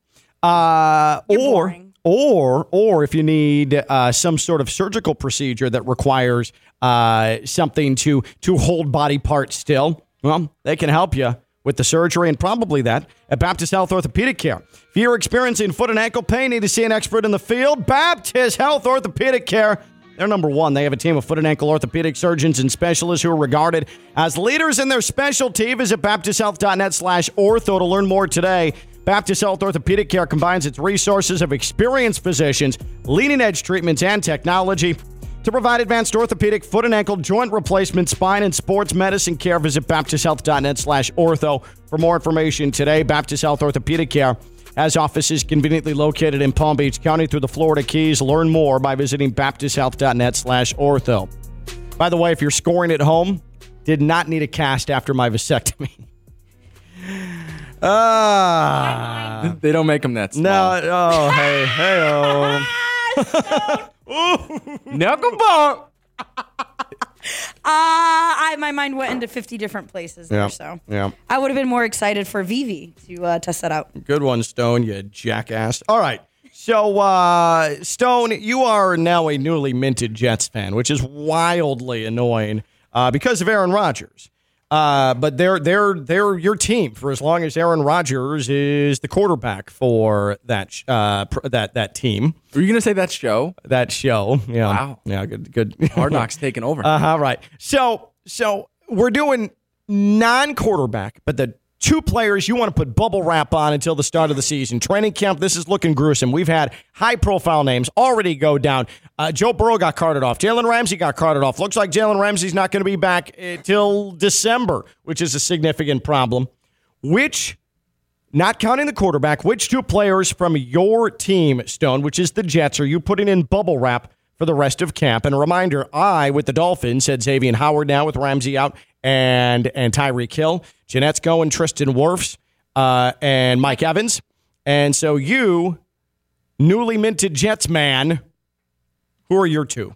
S2: Uh, or,
S6: boring.
S2: or, or if you need uh, some sort of surgical procedure that requires uh, something to to hold body parts still, well, they can help you with the surgery and probably that at Baptist Health Orthopedic Care. If you're experiencing foot and ankle pain, need to see an expert in the field, Baptist Health Orthopedic Care. They're number one. They have a team of foot and ankle orthopedic surgeons and specialists who are regarded as leaders in their specialty. Visit baptisthealth.net slash ortho to learn more today. Baptist Health Orthopedic Care combines its resources of experienced physicians, leading edge treatments, and technology to provide advanced orthopedic, foot and ankle, joint replacement, spine, and sports medicine care. Visit baptisthealth.net slash ortho for more information today. Baptist Health Orthopedic Care has offices conveniently located in Palm Beach County through the Florida Keys. Learn more by visiting baptisthealth.net slash ortho. By the way, if you're scoring at home, did not need a cast after my vasectomy. Ah.
S7: They don't make them that small.
S2: no, oh, hey, hey, oh.
S7: Knuckle bump.
S6: Uh, I my mind went into 50 different places
S2: Yeah,
S6: there, so
S2: yeah.
S6: I would have been more excited for Vivi to uh, test that out.
S2: Good one, Stone, you jackass. All right. So, uh, Stone, you are now a newly minted Jets fan, which is wildly annoying uh, because of Aaron Rodgers. Uh, but they're they're they're your team for as long as Aaron Rodgers is the quarterback for that sh- uh, pr- that that team
S7: Were you gonna say that show?
S2: that show. Yeah,
S7: Wow.
S2: yeah, good, good.
S7: Hard Knocks taking over.
S2: Uh huh. Right. So, so we're doing non-quarterback, but the two players you want to put bubble wrap on until the start of the season. Training camp, this is looking gruesome. We've had high profile names already go down. Uh, Joe Burrow got carted off. Jalen Ramsey got carted off. Looks like Jalen Ramsey's not going to be back until December, which is a significant problem. Which, not counting the quarterback, which two players from your team, Stone, which is the Jets, are you putting in bubble wrap for the rest of camp? And a reminder, I, with the Dolphins, said Xavien Howard now with Ramsey out and and Tyreek Hill. Jeanette's going Tristan Wirfs uh, and Mike Evans. And so you, newly minted Jets man, who are your two?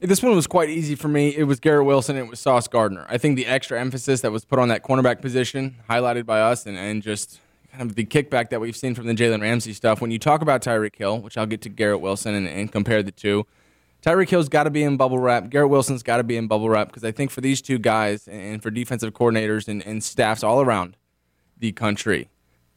S7: This one was quite easy for me. It was Garrett Wilson. It was Sauce Gardner. I think the extra emphasis that was put on that cornerback position, highlighted by us, and, and just kind of the kickback that we've seen from the Jalen Ramsey stuff. When you talk about Tyreek Hill, which I'll get to Garrett Wilson and, and compare the two, Tyreek Hill's got to be in bubble wrap. Garrett Wilson's got to be in bubble wrap because I think for these two guys and for defensive coordinators and, and staffs all around the country,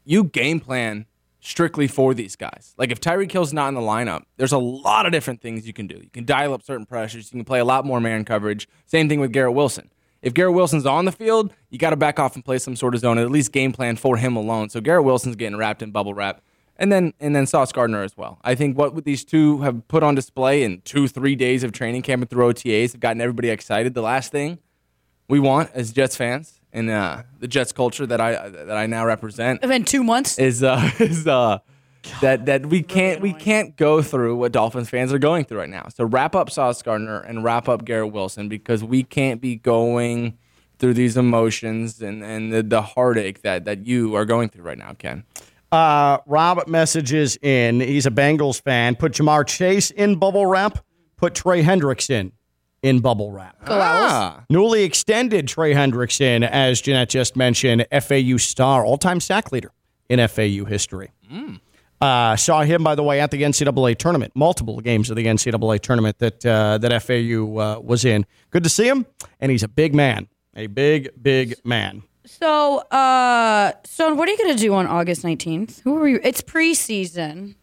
S7: you game plan strictly for these guys. Like if Tyreek Hill's not in the lineup, there's a lot of different things you can do. You can dial up certain pressures. You can play a lot more man coverage. Same thing with Garrett Wilson. If Garrett Wilson's on the field, you got to back off and play some sort of zone, at least game plan for him alone. So Garrett Wilson's getting wrapped in bubble wrap and then and then Sauce Gardner as well. I think what these two have put on display in two three days of training camp and through OTAs have gotten everybody excited. The last thing we want as Jets fans and uh, the Jets culture that I that I now represent
S6: in two months
S7: is uh, is uh, that that we can't we can't go through what Dolphins fans are going through right now. So wrap up Sauce Gardner and wrap up Garrett Wilson because we can't be going through these emotions and and the, the heartache that that you are going through right now, Ken.
S2: Uh, Rob messages in. He's a Bengals fan. Put Ja'Marr Chase in bubble wrap. Put Trey Hendrickson in bubble wrap.
S6: Go Owls.
S2: Newly extended Trey Hendrickson, as Jeanette just mentioned, FAU star, all time sack leader in FAU history. Uh, saw him, by the way, at the NCAA tournament, multiple games of the NCAA tournament that uh, that FAU uh, was in. Good to see him, and he's a big man, a big, big man.
S6: So, uh, Stone, what are you going to do on August 19th? Who are you? It's preseason,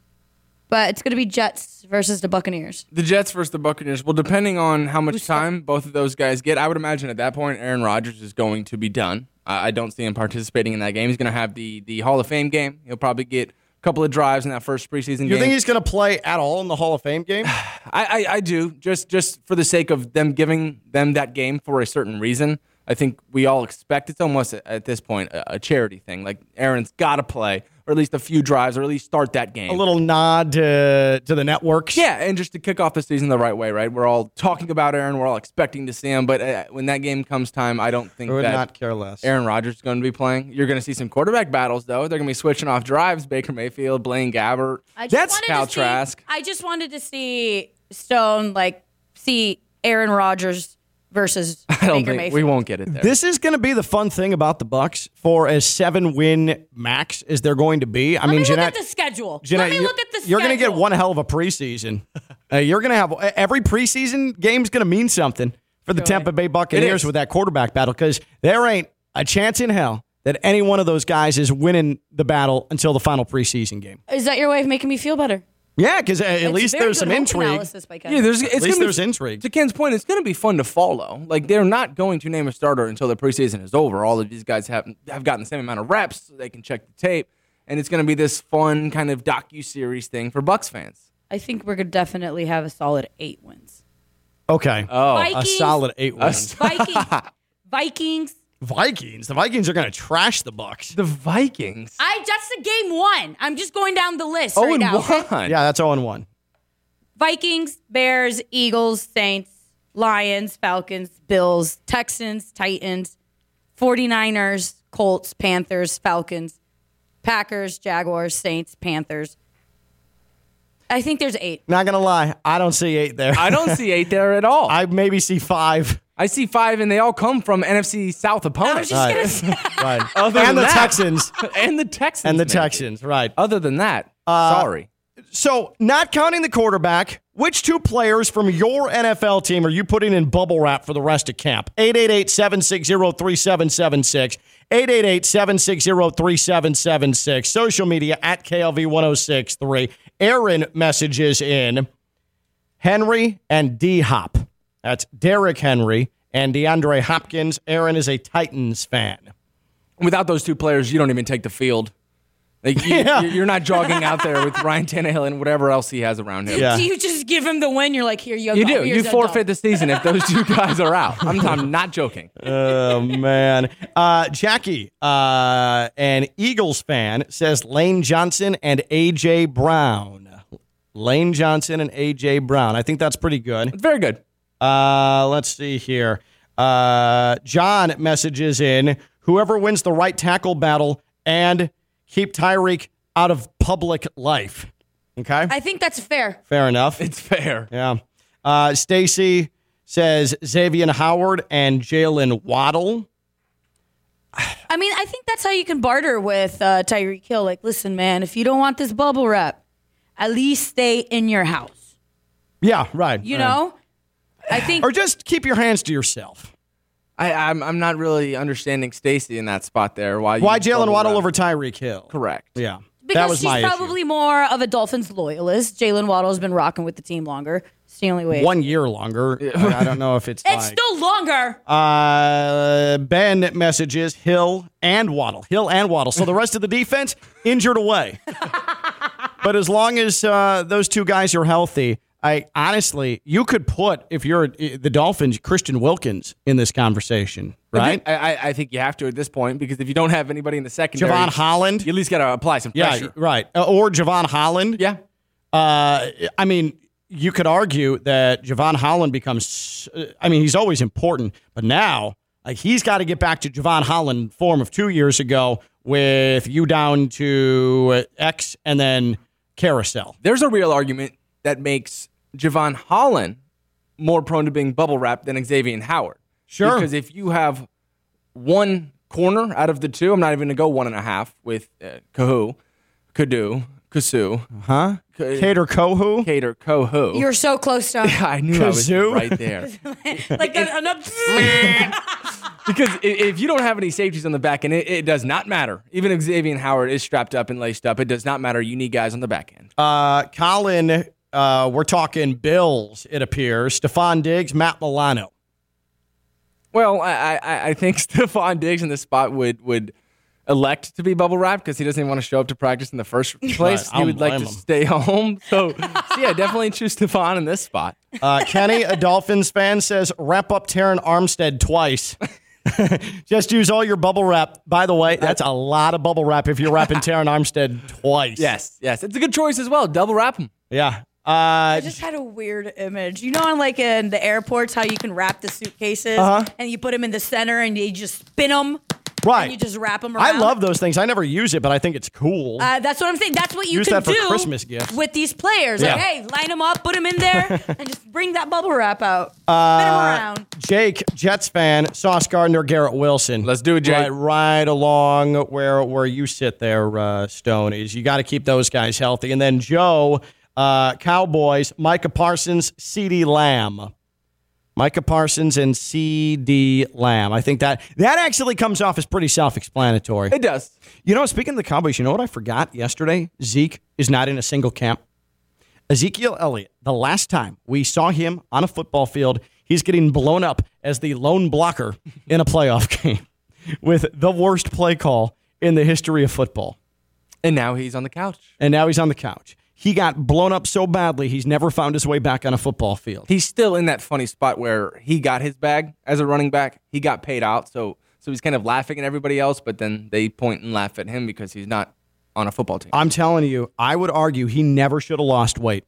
S6: but it's going to be Jets versus the Buccaneers.
S7: The Jets versus the Buccaneers. Well, depending on how much time both of those guys get, I would imagine at that point Aaron Rodgers is going to be done. I, I don't see him participating in that game. He's going to have the the Hall of Fame game. He'll probably get a couple of drives in that first preseason
S2: You
S7: game.
S2: You think he's going to play at all in the Hall of Fame game?
S7: I, I, I do just just for the sake of them giving them that game for a certain reason. I think we all expect it's almost at- at this point a, a charity thing. Like Aaron's got to play, or at least a few drives, or at least start that game.
S2: a little nod to to the networks.
S7: Yeah, and just to kick off the season the right way, right? We're all talking about Aaron. We're all expecting to see him, but uh, when that game comes time, I don't think
S2: I would
S7: that
S2: not care less.
S7: Aaron Rodgers is going to be playing. You're going to see some quarterback battles, though. They're going to be switching off drives. Baker Mayfield, Blaine Gabbert.
S6: I just
S7: That's
S6: wanted
S7: Cal
S6: to see,
S7: Trask.
S6: I just wanted to see Stone like see Aaron Rodgers versus
S7: I don't
S6: Baker
S7: think
S6: Mayfield.
S7: we won't get it there.
S2: This is going to be the fun thing about the Bucks for as seven win max as they're going to be. I
S6: Let
S2: mean,
S6: me look at the schedule.
S2: Jeanette,
S6: Let me
S2: you're,
S6: look at the
S2: you're going to get one hell of a preseason. uh, you're going to have every preseason game's going to mean something for the Tampa Bay Buccaneers with that quarterback battle because there ain't a chance in hell that any one of those guys is winning the battle until the final preseason game.
S6: Is that your way of making me feel better?
S2: Yeah, because at
S6: It's
S2: least there's some intrigue.
S6: analysis by Ken.
S7: yeah, there's
S2: At least
S7: gonna be-
S2: there's intrigue.
S7: To Ken's point, it's going to be fun to follow. Like they're not going to name a starter until the preseason is over. All of these guys have have gotten the same amount of reps, so they can check the tape, and it's going to be this fun kind of docu series thing for Bucks fans.
S6: I think we're gonna definitely have a solid eight wins.
S2: Okay.
S7: Oh,
S2: a solid eight wins.
S6: Vikings, Vikings.
S2: Vikings. The Vikings are going to trash the Bucks.
S7: the Vikings.
S6: I just the game one. I'm just going down the list
S7: Oh,
S6: right
S7: and
S6: now. okay?
S7: one.
S2: Yeah, that's 0 1.
S6: Vikings, Bears, Eagles, Saints, Lions, Falcons, Bills, Texans, Titans, 49ers, Colts, Panthers, Falcons, Packers, Jaguars, Saints, Panthers. I think there's eight.
S2: Not going to lie. I don't see eight there.
S7: I don't see eight there at all. I,
S2: I maybe see five.
S7: I see five, and they all come from NFC South opponents.
S6: I was
S7: opponents.
S6: just
S2: Right.
S6: gonna say,
S2: Right.
S7: Other
S2: and
S7: than
S2: the
S7: that-
S2: Texans.
S7: and the Texans.
S2: And the
S7: maybe.
S2: Texans. Right.
S7: Other than that,
S2: Uh,
S7: sorry.
S2: So, not counting the quarterback, which two players from your NFL team are you putting in bubble wrap for the rest of camp? 888 760 3776. 888 760 3776. Social media at KLV 1063. Aaron messages in Henry and D Hop. That's Derrick Henry and DeAndre Hopkins. Aaron is a Titans fan.
S7: Without those two players, you don't even take the field. Like you,
S2: Yeah.
S7: you're not jogging out there with Ryan Tannehill and whatever else he has around him.
S2: Yeah.
S6: Do you just give him the win? You're like, here you go.
S7: You do. You forfeit
S6: dog.
S7: the season if those two guys are out. I'm, I'm not joking.
S2: Oh man, uh, Jackie, uh, an Eagles fan, says Lane Johnson and AJ Brown. Lane Johnson and AJ Brown. I think that's pretty good.
S7: Very good.
S2: Uh, let's see here. Uh, John messages in whoever wins the right tackle battle and keep Tyreek out of public life. Okay,
S6: I think that's fair.
S2: fair enough.
S7: It's fair.
S2: Yeah. Uh, Stacy says Xavien Howard and Jaylen Waddle.
S6: I mean, I think that's how you can barter with uh, Tyreek Hill. Like, listen, man, if you don't want this bubble wrap, at least stay in your house.
S2: Yeah, right.
S6: You
S2: right.
S6: know, I think
S2: or just keep your hands to yourself.
S7: I, I'm I'm not really understanding Stacy in that spot there. Why? you
S2: Why
S7: Jaylen
S2: Waddle over Tyreek Hill?
S7: Correct.
S2: Yeah, that
S6: because
S2: was
S6: she's
S2: my issue.
S6: probably more of a Dolphins loyalist. Jaylen Waddle's been rocking with the team longer. It's the only way.
S2: One year longer. I I don't know if it's.
S6: It's
S2: like,
S6: still longer.
S2: Uh, ben messages Hill and Waddle. Hill and Waddle. So the rest of the defense injured away. but as long as uh, those two guys are healthy, I honestly, you could put if you're uh, the Dolphins, Christian Wilkins in this conversation, right?
S7: I, I, I think you have to at this point because if you don't have anybody in the secondary,
S2: Jevon Holland.
S7: you at least got to apply some
S2: Yeah,
S7: pressure.
S2: right. Uh, or Jevon Holland.
S7: Yeah.
S2: Uh, I mean, you could argue that Jevon Holland becomes. uh, I mean, he's always important, but now like he's got to get back to Jevon Holland form of two years ago with you down to X and then carousel.
S7: There's a real argument that makes Jevon Holland more prone to being bubble wrapped than Xavien Howard.
S2: Sure.
S7: Because if you have one corner out of the two, I'm not even going to go one and a half with uh, Kahu, Kadu, Kasu,
S2: Huh?
S7: K-
S2: Kader Kohou.
S7: Kader, Kohou.
S6: You're so close to
S7: I knew I was
S2: Kazoo?
S7: right there.
S6: like a, another.
S7: Because if you don't have any safeties on the back end, it, it does not matter. Even if Xavien Howard is strapped up and laced up, it does not matter. You need guys on the back end.
S2: Uh, Colin, uh, we're talking Bills. It appears Stefon Diggs, Matt Milano.
S7: Well, I, I, I think Stefon Diggs in this spot would would elect to be bubble wrapped because he doesn't even want to show up to practice in the first place.
S2: I
S7: he would like
S2: blame
S7: to stay home. So, so yeah, definitely choose Stefon in this spot.
S2: Uh, Kenny, a Dolphins fan, says wrap up Terron Armstead twice. Just use all your bubble wrap. By the way, that's a lot of bubble wrap if you're wrapping Terron Armstead twice.
S7: Yes, yes, it's a good choice as well. Double wrap him.
S2: Yeah. Uh,
S6: I just had a weird image. You know, on like in the airports, how you can wrap the suitcases
S2: Uh-huh.
S6: and you put them in the center and you just spin them.
S2: right.
S6: And you just wrap them around.
S2: I love those things. I never use it, but I think it's cool.
S6: Uh, that's what I'm saying. That's what you
S2: Use
S6: can
S2: that for
S6: do
S2: Christmas gifts.
S6: with these players.
S2: Yeah.
S6: Like, hey, line them up, put them in there, and just bring that bubble wrap out. Uh, Spin them around.
S2: Jake, Jets fan, Sauce Gardner, Garrett Wilson.
S7: Let's do it, Jake.
S2: Right, right along where where you sit there, uh, Stone. Is you got to keep those guys healthy. And then Joe, uh, Cowboys, Micah Parsons, CeeDee Lamb. Micah Parsons and CeeDee Lamb. I think that that actually comes off as pretty self-explanatory.
S7: It does.
S2: You know, speaking of the Cowboys, you know what I forgot yesterday? Zeke is not in a single camp. Ezekiel Elliott, the last time we saw him on a football field, he's getting blown up as the lone blocker in a playoff game with the worst play call in the history of football.
S7: And now he's on the couch.
S2: And now he's on the couch. He got blown up so badly, he's never found his way back on a football field.
S7: He's still in that funny spot where he got his bag as a running back. He got paid out, so so he's kind of laughing at everybody else, but then they point and laugh at him because he's not on a football team.
S2: I'm telling you, I would argue he never should have lost weight.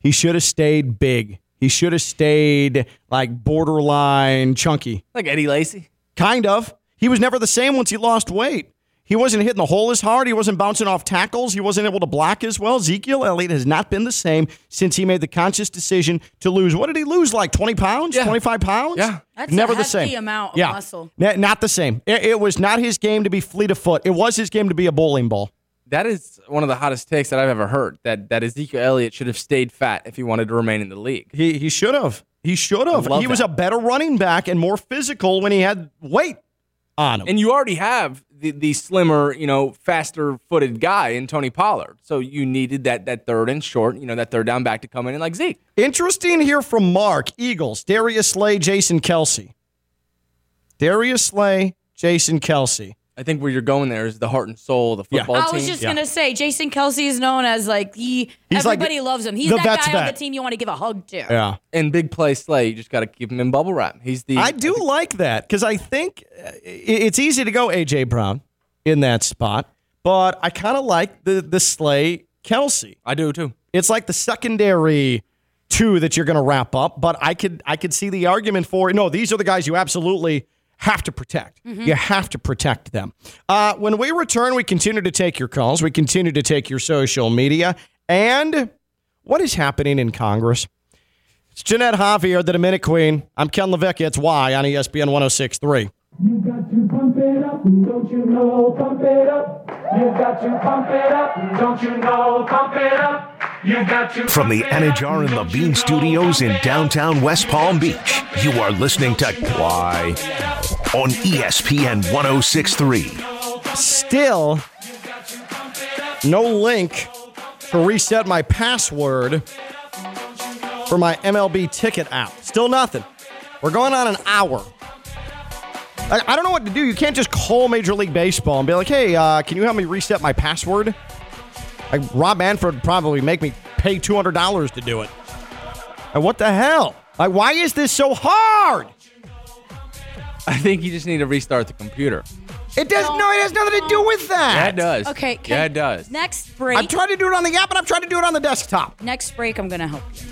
S2: He should have stayed big. He should have stayed like borderline chunky.
S7: Like Eddie Lacy.
S2: Kind of. He was never the same once he lost weight. He wasn't hitting the hole as hard. He wasn't bouncing off tackles. He wasn't able to block as well. Ezekiel Elliott has not been the same since he made the conscious decision to lose. What did he lose? Like 20 pounds?
S7: Yeah.
S2: 25 pounds?
S7: Yeah.
S6: That's
S2: never
S6: a
S2: the
S6: hefty
S2: same.
S6: amount of
S2: yeah.
S6: muscle.
S2: N- not the same. It, it was not his game to be fleet of foot. It was his game to be a bowling ball.
S7: That is one of the hottest takes that I've ever heard. That that Ezekiel Elliott should have stayed fat if he wanted to remain in the league.
S2: He he should have. He should have.
S7: love
S2: He was a better running back and more physical when he had weight on him.
S7: And you already have the, the slimmer, you know, faster footed guy in Tony Pollard. So you needed that that third and short, you know, that third down back to come in and like Zeke.
S2: Interesting here from Mark Eagles, Darius Slay, Jason Kelce. Darius Slay, Jason Kelce.
S7: I think where you're going there is the heart and soul of the
S2: Yeah.
S7: football
S6: I was just gonna say, Jason Kelce is known as like he.
S2: He's like
S6: everybody loves him. He's
S2: the
S6: that
S2: vet's
S6: guy on the team you want to give a hug to.
S2: Yeah.
S7: and big play Slay, you just got to keep him in bubble wrap. He's the
S2: I do like that because I think uh, it's easy to go AJ Brown in that spot, but I kind of like the the Slay Kelce.
S7: I do too.
S2: It's like the secondary two that you're going to wrap up, but I could I could see the argument for no. These are the guys you absolutely have to protect. You have to protect them. Uh, when we return, we continue to take your calls. We continue to take your social media and what is happening in Congress. It's Jeanette Javier, the Dominic Queen. I'm Ken LaVicka. It's Y on ESPN 1063.
S5: You got to pump it up, don't you know? Pump it up. You got to pump it up, don't you know? Pump it up.
S1: From the Anidjar and
S5: you
S1: Levine studios in downtown West Palm Beach, you are listening to Why on ESPN 1063.
S2: Still, no link to reset my password for my MLB ticket app. Still nothing. We're going on an hour. I, I don't know what to do. You can't just call Major League Baseball and be like, hey, uh, can you help me reset my password? Like, Rob Manfred would probably make me pay $200 to do it. And what the hell? Like, why is this so hard?
S7: I think you just need to restart the computer.
S2: It does no, it has nothing to do with that.
S7: Yeah, it does.
S6: Okay. Can,
S7: Yeah, it does.
S6: Next break.
S2: I'm trying to do it on the app, and I'm trying to do it on the desktop.
S6: next break, I'm gonna help you.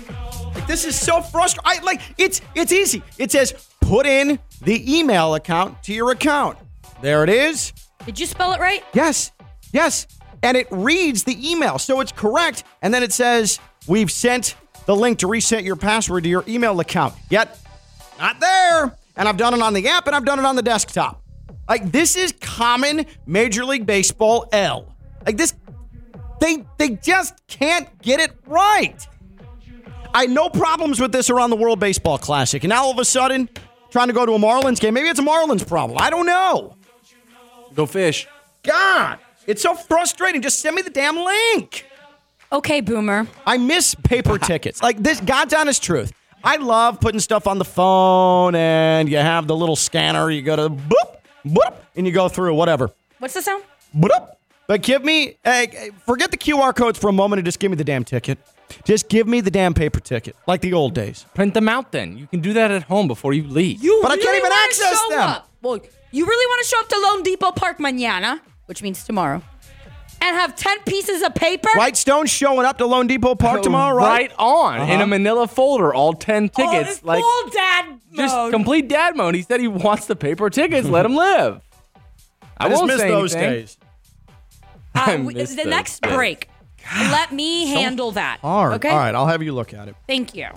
S2: Like, this is so frustrating. I like it's it's easy. It says put in the email account to your account. There it is.
S6: Did you spell it right?
S2: Yes, yes, and it reads the email, so it's correct. And then it says we've sent the link to reset your password to your email account. Yet not there. And I've done it on the app, and I've done it on the desktop. Like this is common Major League Baseball L. Like this, they they just can't get it right. I had no problems with this around the World Baseball Classic, and now all of a sudden, trying to go to a Marlins game. Maybe it's a Marlins problem. I don't know.
S7: Go fish.
S2: God, it's so frustrating. Just send me the damn link.
S6: Okay, Boomer.
S2: I miss paper tickets. Like this, God's honest truth. I love putting stuff on the phone, and you have the little scanner. You go to boop, boop, and you go through whatever.
S6: What's the sound?
S2: Boop. But give me, uh, forget the QR codes for a moment and just give me the damn ticket. Just give me the damn paper ticket, like the old days.
S7: Print them out then. You can do that at home before you leave.
S6: You
S2: But I can't
S6: really
S2: even
S6: wanna
S2: access
S6: show
S2: them.
S6: Up. Well, you really want to show up to loanDepot Park mañana, which means tomorrow, and have ten pieces of paper.
S2: White Stone showing up to loanDepot Park tomorrow, right?
S7: on in
S2: Uh-huh.
S7: a manila folder, all 10
S6: Oh,
S7: tickets.
S6: it's
S7: like
S6: full dad
S7: just
S6: mode.
S7: complete dad mode. He said he wants the paper tickets. Let him live. I,
S2: I just
S7: won't
S2: miss
S7: say
S2: those
S7: anything.
S2: days.
S6: Uh, we-
S7: miss
S6: the
S7: those
S6: next
S7: days.
S6: break. Let me handle that.
S2: Hard.
S6: Okay.
S2: All right, I'll have you look at it.
S6: Thank you.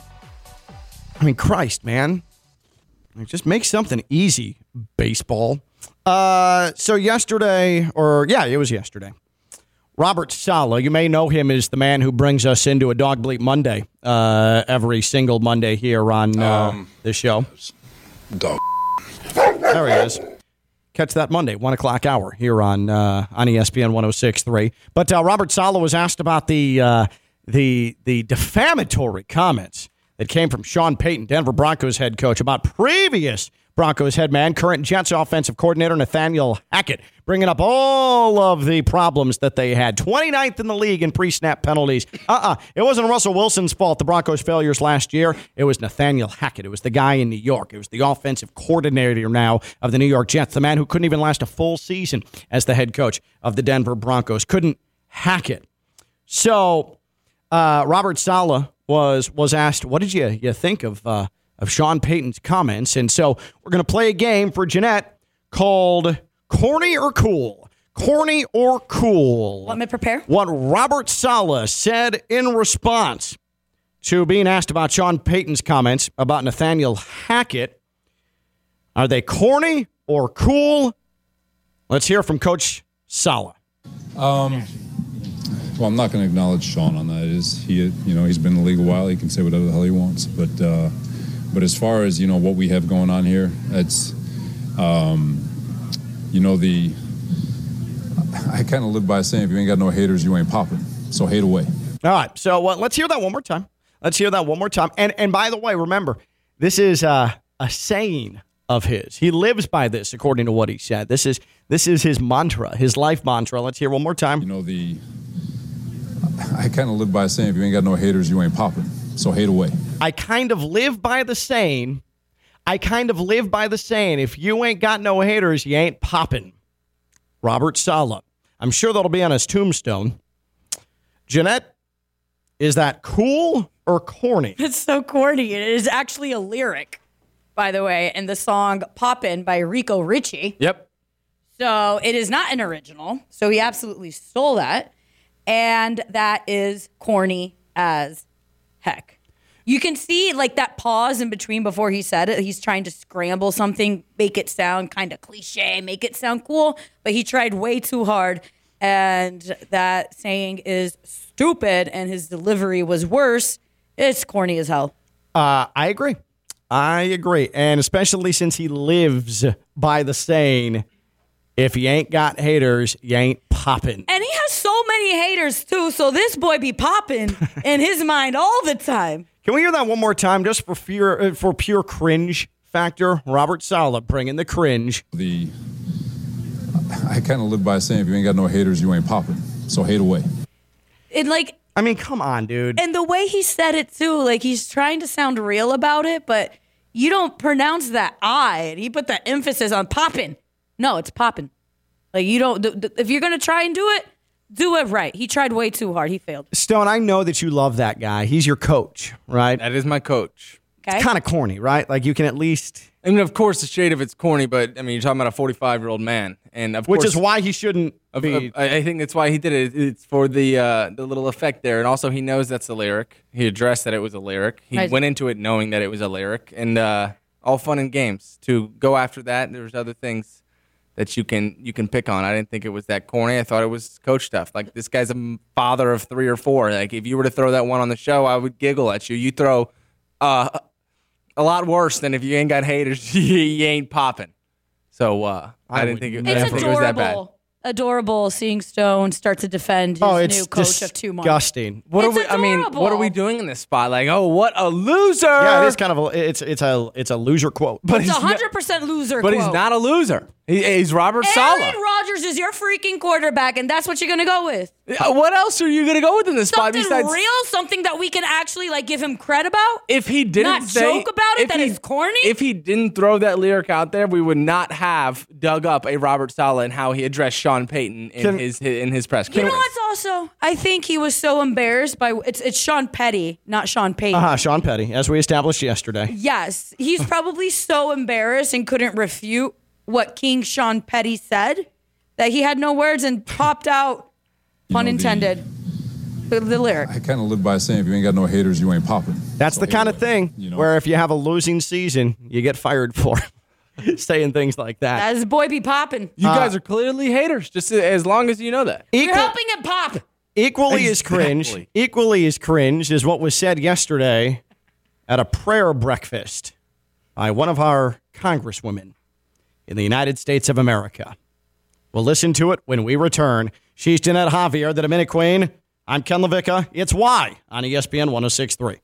S2: I mean, Christ, man. Like, Just make something easy, baseball. Uh, so yesterday, or yeah, it was yesterday. Robert Saleh, you may know him as the man who brings us into a Dog Bleep Monday uh, every single Monday here on uh, the show.
S11: Dog.
S2: There he is. Catch that Monday, one o'clock hour here on uh, on ESPN 106.3. But uh, Robert Saleh was asked about the uh, the the defamatory comments that came from Sean Payton, Denver Broncos head coach, about previous Broncos head man, current Jets offensive coordinator Nathaniel Hackett, bringing up all of the problems that they had. 29th in the league in pre-snap penalties. Uh-uh. It wasn't Russell Wilson's fault, the Broncos' failures last year. It was Nathaniel Hackett. It was the guy in New York. It was the offensive coordinator now of the New York Jets, the man who couldn't even last a full season as the head coach of the Denver Broncos. Couldn't hack it. So uh, Robert Saleh was was asked, "What did you you think of uh, of Sean Payton's comments?" And so we're going to play a game for Jeanette called "Corny or Cool." Corny or cool?
S6: Want me to prepare?
S2: What Robert Saleh said in response to being asked about Sean Payton's comments about Nathaniel Hackett. Are they corny or cool? Let's hear from Coach Saleh.
S11: Um, well, I'm not going to acknowledge Sean on that. It is he? You know, he's been in the league a while. He can say whatever the hell he wants. But uh, but as far as you know, what we have going on here, it's um, you know the. I kind of live by saying, if you ain't got no haters, you ain't popping. So hate away.
S2: All right. So uh, let's hear that one more time. Let's hear that one more time. And and by the way, remember, this is uh, a saying of his. He lives by this, according to what he said. This is this is his mantra, his life mantra. Let's hear one more time.
S11: You know the. I kind of live by saying, if you ain't got no haters, you ain't popping. So hate away.
S2: I kind of live by the saying. I kind of live by the saying, if you ain't got no haters, you ain't popping. Robert Saleh. I'm sure that'll be on his tombstone. Jeanette, is that cool or corny?
S6: It's so corny. It is actually a lyric, by the way, in the song Poppin' by Rico Ricci.
S7: Yep.
S6: So it is not an original. So he absolutely stole that. And that is corny as heck. You can see like that pause in between before he said it. He's trying to scramble something, make it sound kind of cliche, make it sound cool, but he tried way too hard. And that saying is stupid, and his delivery was worse. It's corny as hell.
S2: Uh, I agree. I agree. And especially since he lives by the saying, if you ain't got haters, you ain't popping.
S6: And he has so many haters too. So this boy be popping in his mind all the time.
S2: Can we hear that one more time just for pure, uh, for pure cringe factor? Robert Saleh bringing the cringe.
S11: The. I kind of live by saying, if you ain't got no haters, you ain't popping. So hate away.
S6: And like,
S2: I mean, come on, dude.
S6: and the way he said it too, like he's trying to sound real about it, but you don't pronounce that I. And he put the emphasis on popping. No, it's popping. Like you don't. th- th- If you're gonna try and do it, do it right. He tried way too hard. He failed.
S2: Stone, I know that you love that guy. He's your coach, right?
S7: That is my coach.
S6: Okay.
S2: It's Kind of corny, right? Like you can at least,
S7: I mean, of course, the shade of it's corny, but I mean, you're talking about a 45 year old man, and of
S2: which
S7: course,
S2: is why he shouldn't
S7: of-
S2: be.
S7: of- I I think that's why he did it. It's for the uh, the little effect there, and also he knows that's a lyric. He addressed that it was a lyric. He
S6: Right.
S7: went into it knowing that it was a lyric, and uh, all fun and games. To go after that, there's other things that you can you can pick on. I didn't think it was that corny. I thought it was coach stuff. Like this guy's a father of three or four. Like if you were to throw that one on the show, I would giggle at you. You throw uh, a lot worse than if you ain't got haters. you ain't popping. So uh, I,
S2: I
S7: didn't think it, I
S6: It's
S7: didn't think it was that bad.
S6: Adorable. Adorable seeing Stone start to defend his
S2: oh, it's
S6: new coach of two months.
S2: disgusting.
S7: What
S6: It's
S7: are we? I mean, what are we doing in this spot? Like, oh, what a loser!
S2: Yeah, it is kind of a it's it's a it's a loser quote.
S7: But
S6: It's a
S7: he's
S6: hundred percent loser.
S7: But he's not a loser. He, he's Robert
S6: Aaron
S7: Saleh.
S6: Rodgers is your freaking quarterback, and that's what you're gonna go with.
S7: Uh, What else are you gonna go with in this spot
S6: Something
S7: besides
S6: real, something that we can actually like give him credit about.
S7: if he didn't
S6: Not
S7: say,
S6: joke about it,
S7: if
S6: that
S7: he-
S6: it's corny?
S7: If he didn't throw that lyric out there, we would not have dug up a Robert Saleh and how he addressed Sean Payton in
S2: Can-
S7: his in his press
S6: You
S7: conference.
S6: know what's also? I think he was so embarrassed by it's it's Sean Petty, not Sean Payton.
S2: Uh-huh, Sean Petty, as we established yesterday.
S6: Yes, he's probably so embarrassed and couldn't refute what King Sean Petty said that he had no words and popped out, pun
S11: know, the-
S6: intended, the, the lyric.
S11: I kind of live by saying, if you ain't got no haters, you ain't popping.
S2: That's
S11: So
S2: the
S11: hate
S2: kind of
S11: away.
S2: thing
S11: You know?
S2: where if you have a losing season, you get fired for saying things like that.
S6: As boy be popping.
S7: You uh, guys are clearly haters, just as long as you know that.
S6: You're helping him pop.
S2: equally as cringe, equally as cringe is what was said yesterday at a prayer breakfast by one of our congresswomen in the United States of America. We'll listen to it when we return. She's Jeanette Javier, the Dominic Queen. I'm Ken LaVicka. It's Why on ESPN 1063.